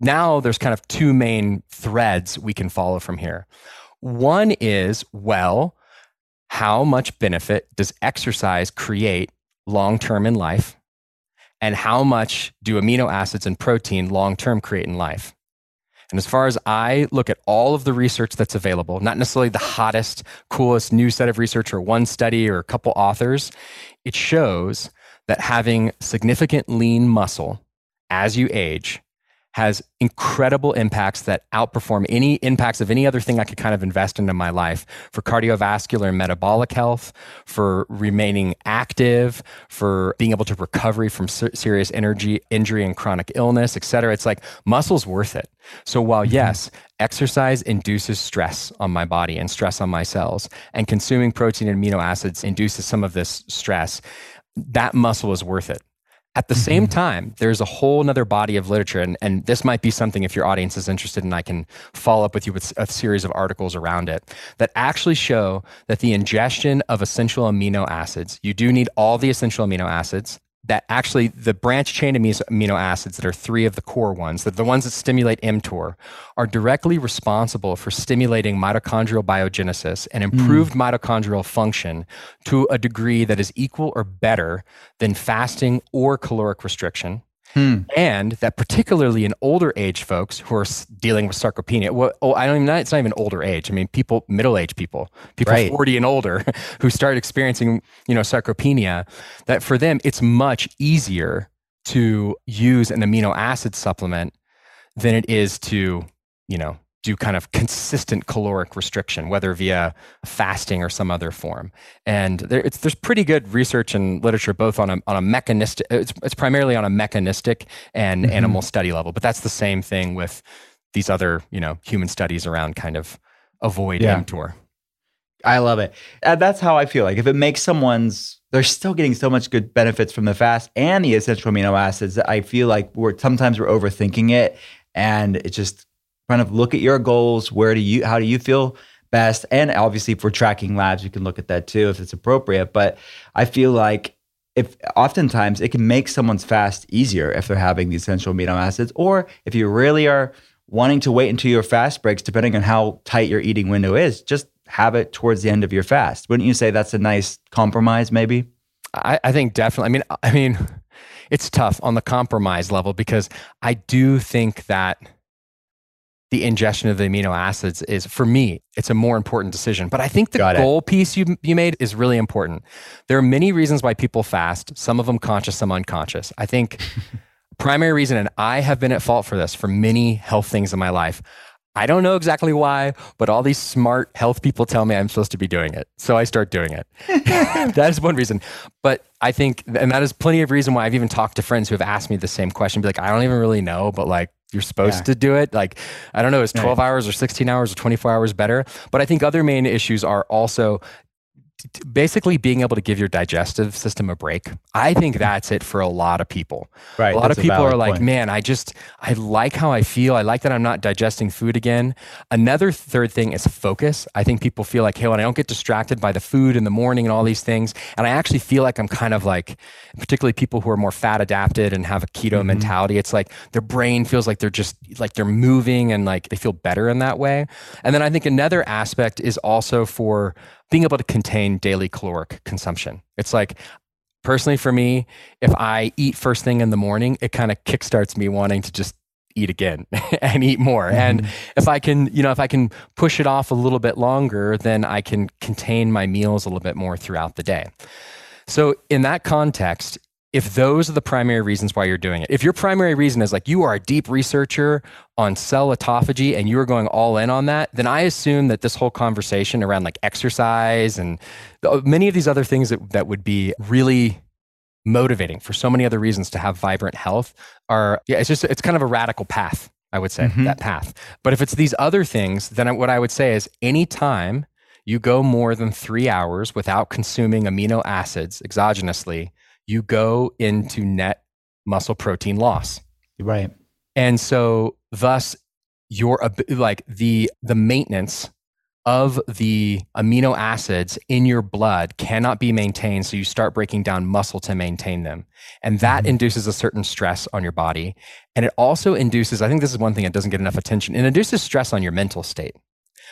now there's kind of two main threads we can follow from here. One is well, how much benefit does exercise create long term in life? and how much do amino acids and protein long term create in life. And as far as I look at all of the research that's available, not necessarily the hottest, coolest new set of research or one study or a couple authors, it shows that having significant lean muscle as you age has incredible impacts that outperform any impacts of any other thing I could kind of invest into my life for cardiovascular and metabolic health, for remaining active, for being able to recovery from serious energy injury and chronic illness, et cetera. It's like muscle's worth it. So while mm-hmm. yes, exercise induces stress on my body and stress on my cells, and consuming protein and amino acids induces some of this stress, that muscle is worth it. At the mm-hmm. same time, there's a whole nother body of literature, and, and this might be something if your audience is interested, and I can follow up with you with a series of articles around it that actually show that the ingestion of essential amino acids, you do need all the essential amino acids, that actually the branch chain amino acids that are three of the core ones, that the ones that stimulate mTOR, are directly responsible for stimulating mitochondrial biogenesis and improved mm. mitochondrial function to a degree that is equal or better than fasting or caloric restriction. Hmm. And that particularly in older age folks who are dealing with sarcopenia, well, oh, I don't even know, it's not even older age. I mean, people, middle aged people, people right. 40 and older who start experiencing, you know, sarcopenia, that for them, it's much easier to use an amino acid supplement than it is to, you know, do kind of consistent caloric restriction, whether via fasting or some other form. And there, there's pretty good research and literature both on a, on a mechanistic, it's, it's primarily on a mechanistic and mm-hmm. animal study level, but that's the same thing with these other, you know, human studies around kind of avoid yeah. mTOR. I love it. And that's how I feel like if it makes someone's they're still getting so much good benefits from the fast and the essential amino acids. I feel like we're sometimes we're overthinking it and it just kind of look at your goals. Where do you, how do you feel best? And obviously, for tracking labs, you can look at that too if it's appropriate. But I feel like if oftentimes it can make someone's fast easier if they're having the essential amino acids, or if you really are wanting to wait until your fast breaks, depending on how tight your eating window is, just have it towards the end of your fast. Wouldn't you say that's a nice compromise, maybe? I, I think definitely. I mean, I mean, it's tough on the compromise level because I do think that the ingestion of the amino acids is for me it's a more important decision but i think the Got goal it. piece you, you made is really important there are many reasons why people fast some of them conscious some unconscious i think primary reason and i have been at fault for this for many health things in my life I don't know exactly why, but all these smart health people tell me I'm supposed to be doing it. So I start doing it. that is one reason. But I think, and that is plenty of reason why I've even talked to friends who have asked me the same question, be like, I don't even really know, but like, you're supposed yeah. to do it. Like, I don't know, is 12 right. hours or 16 hours or 24 hours better? But I think other main issues are also basically being able to give your digestive system a break. I think that's it for a lot of people. Right. A lot of people are like, point. man, I just, I like how I feel. I like that I'm not digesting food again. Another third thing is focus. I think people feel like, hey, when I don't get distracted by the food in the morning and all these things, and I actually feel like I'm kind of like, particularly people who are more fat adapted and have a keto mm-hmm. mentality, it's like their brain feels like they're just like they're moving and like they feel better in that way. And then I think another aspect is also for being able to contain daily caloric consumption. It's like personally for me, if I eat first thing in the morning, it kind of kickstarts me wanting to just eat again and eat more. Mm-hmm. And if I can, you know, if I can push it off a little bit longer, then I can contain my meals a little bit more throughout the day. So in that context, if those are the primary reasons why you're doing it, if your primary reason is like you are a deep researcher on cell autophagy and you are going all in on that, then I assume that this whole conversation around like exercise and many of these other things that, that would be really motivating for so many other reasons to have vibrant health are, yeah, it's just, it's kind of a radical path, I would say, mm-hmm. that path. But if it's these other things, then what I would say is anytime you go more than three hours without consuming amino acids exogenously, you go into net muscle protein loss. Right. And so thus your like the the maintenance of the amino acids in your blood cannot be maintained so you start breaking down muscle to maintain them and that mm-hmm. induces a certain stress on your body and it also induces i think this is one thing that doesn't get enough attention it induces stress on your mental state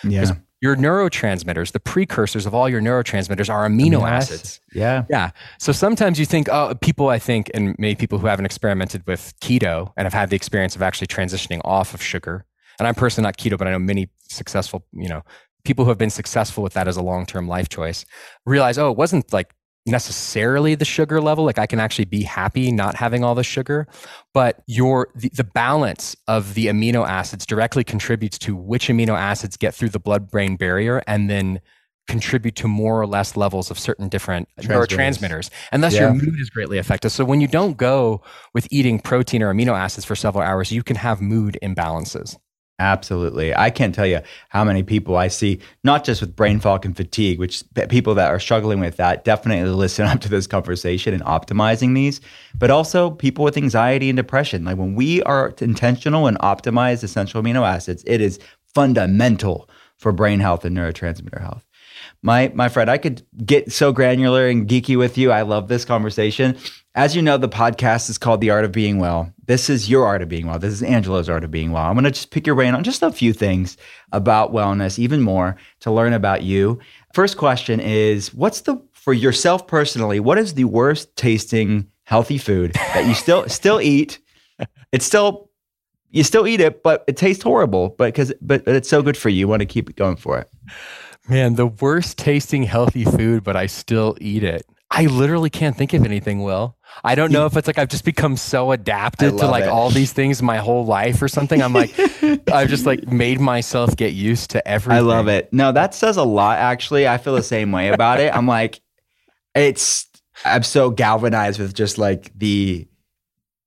yeah your neurotransmitters, the precursors of all your neurotransmitters are amino, amino acids. acids. Yeah. Yeah. So sometimes you think, oh, people, I think, and many people who haven't experimented with keto and have had the experience of actually transitioning off of sugar. And I'm personally not keto, but I know many successful, you know, people who have been successful with that as a long term life choice realize, oh, it wasn't like necessarily the sugar level. Like i can actually be happy not having all the sugar but your the, the balance of the amino acids directly contributes to which amino acids get through the blood brain barrier and then contribute to more or less levels of certain different neurotransmitters. And thus yeah. your mood is greatly affected. So when you don't go with eating protein or amino acids for several hours you can have mood imbalances Absolutely. I can't tell you how many people I see, not just with brain fog and fatigue, which people that are struggling with that definitely listen up to this conversation and optimizing these, but also people with anxiety and depression. Like when we are intentional and optimize essential amino acids, it is fundamental for brain health and neurotransmitter health. My my friend, I could get so granular and geeky with you. I love this conversation. As you know, the podcast is called The Art of Being Well. This is your art of being well. This is Angelo's art of being well. I'm going to just pick your brain on just a few things about wellness, even more to learn about you. First question is what's the, for yourself personally, what is the worst tasting healthy food that you still, still eat? It's still, you still eat it, but it tastes horrible, but because, but, but it's so good for you. You want to keep it going for it. Man, the worst tasting healthy food, but I still eat it. I literally can't think of anything, Will. I don't know if it's like I've just become so adapted to like it. all these things my whole life or something. I'm like, I've just like made myself get used to everything. I love it. No, that says a lot. Actually, I feel the same way about it. I'm like, it's. I'm so galvanized with just like the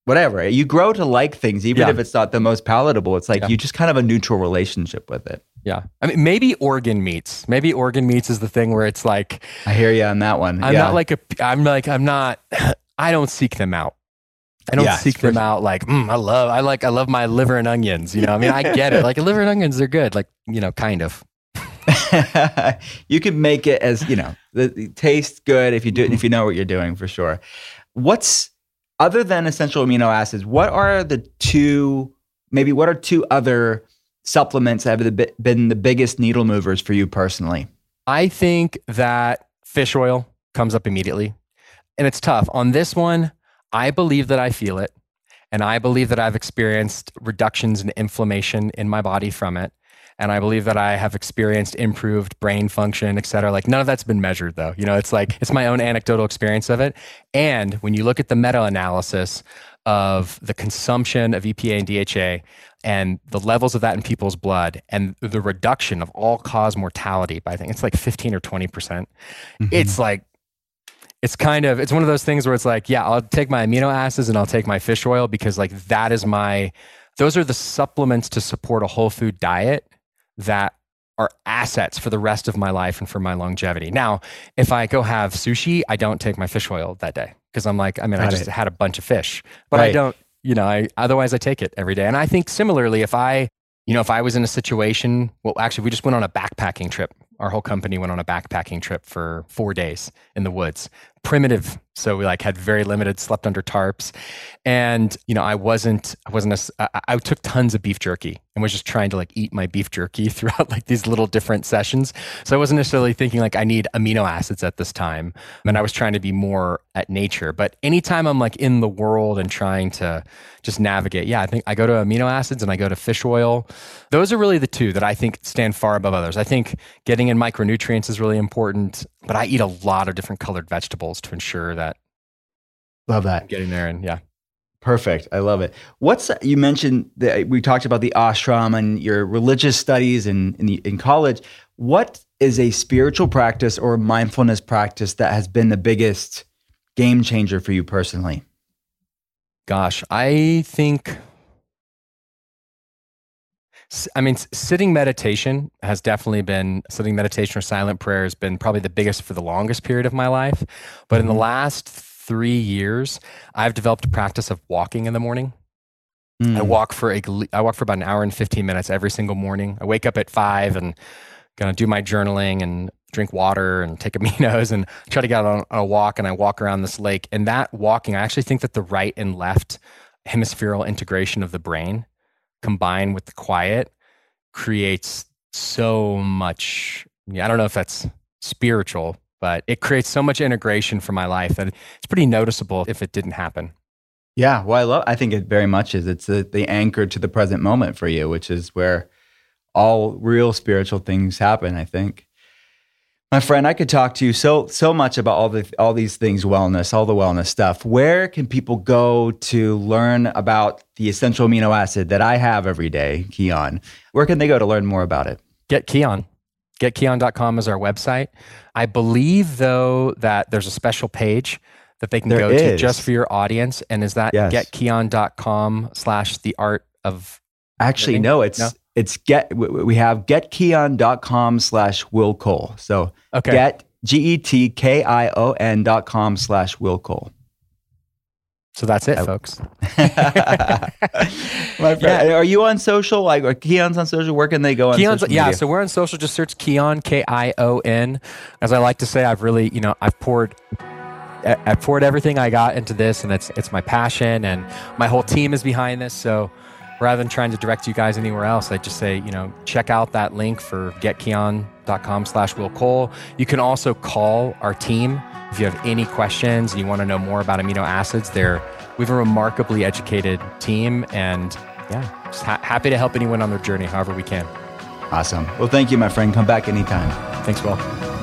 whatever you grow to like things, even Yeah. if it's not the most palatable. It's like Yeah. you just kind of have a neutral relationship with it. Yeah. I mean, maybe organ meats. Maybe organ meats is the thing where it's like, I hear you on that one. I'm yeah. not like a, I'm like, I'm not, I don't seek them out. I don't Yeah, seek them out like, mm, I love, I like, I love my liver and onions. You know, I mean, I get it. Like liver and onions, they're good. Like, you know, kind of. you can make it as you know the, the tastes good if you do it if you know what you're doing for sure what's other than essential amino acids what are the two maybe what are two other supplements have been the biggest needle movers for you personally I think that fish oil comes up immediately. And it's tough. On this one, I believe that I feel it. And I believe that I've experienced reductions in inflammation in my body from it. And I believe that I have experienced improved brain function, et cetera. Like none of that's been measured though. You know, it's like, it's my own anecdotal experience of it. And when you look at the meta analysis of the consumption of EPA and DHA and the levels of that in people's blood and the reduction of all cause mortality by I think it's like 15 or 20%. percent mm-hmm. It's like, it's kind of, it's one of those things where it's like, yeah, I'll take my amino acids and I'll take my fish oil because like that is my, those are the supplements to support a whole food diet that are assets for the rest of my life and for my longevity. Now, if I go have sushi, I don't take my fish oil that day because I'm like, I mean, I just it. had a bunch of fish, but I don't, you know, I otherwise I take it every day. And I think similarly, if I, you know, if I was in a situation, well, actually, we just went on a backpacking trip. Our whole company went on a backpacking trip for four days in the woods. Primitive, so we like had very limited, slept under tarps, and you know, I wasn't, I wasn't, a I I took tons of beef jerky and was just trying to like eat my beef jerky throughout like these little different sessions. So I wasn't necessarily thinking like I need amino acids at this time, and I was trying to be more at nature. But anytime I'm like in the world and trying to just navigate, yeah, I think I go to amino acids and I go to fish oil. Those are really the two that I think stand far above others. I think getting in micronutrients is really important, but I eat a lot of different colored vegetables to ensure that love I'm that getting there. And yeah. perfect i love it what's uh, you mentioned that we talked about the ashram and your religious studies in in, the, in college what is a spiritual practice or mindfulness practice that has been the biggest game changer for you personally Gosh, I think. I mean, sitting meditation has definitely been sitting meditation or silent prayer has been probably the biggest for the longest period of my life. But in the last three years, I've developed a practice of walking in the morning. I Mm. walk for a, I walk for about an hour and 15 minutes every single morning. I wake up at five and gonna do my journaling and drink water and take aminos and try to get on a walk and I walk around this lake. And that walking, I actually think that the right and left hemispherical integration of the brain combined with the quiet creates so much. I don't know if that's spiritual, but it creates so much integration for my life that it's pretty noticeable if it didn't happen. Yeah, well, I love. I think it very much is. It's the, the anchor to the present moment for you, which is where all real spiritual things happen. I think. My friend, I could talk to you so so much about all the all these things, wellness, all the wellness stuff. Where can people go to learn about the essential amino acid that I have every day, Kion? Where can they go to learn more about it? Get Kion. GetKion.com is our website. I believe, though, that there's a special page that they can There go to just for your audience. And is that Yes. getkion.com slash the art of Actually, no, it's No? It's get we- have getkion.com slash Will Cole. So Okay. get G E T K I O N dot com slash Will Cole. so that's it, folks. My friend, are you on social? Like, are Kion's on social? Where can they go on Kion's, social yeah, so we're on social. Just search Kion, K I O N. As I like to say, I've really, you know, I've poured, I- poured everything I got into this, and it's it's my passion, and my whole team is behind this. So rather than trying to direct you guys anywhere else, I just say, you know, check out that link for getkion.com slash Will Cole. You can also call our team if you have any questions and you want to know more about amino acids. They're we have a remarkably educated team, and yeah, just ha- happy to help anyone on their journey, however we can. awesome. Well, thank you, my friend. Come back anytime. Thanks, Will.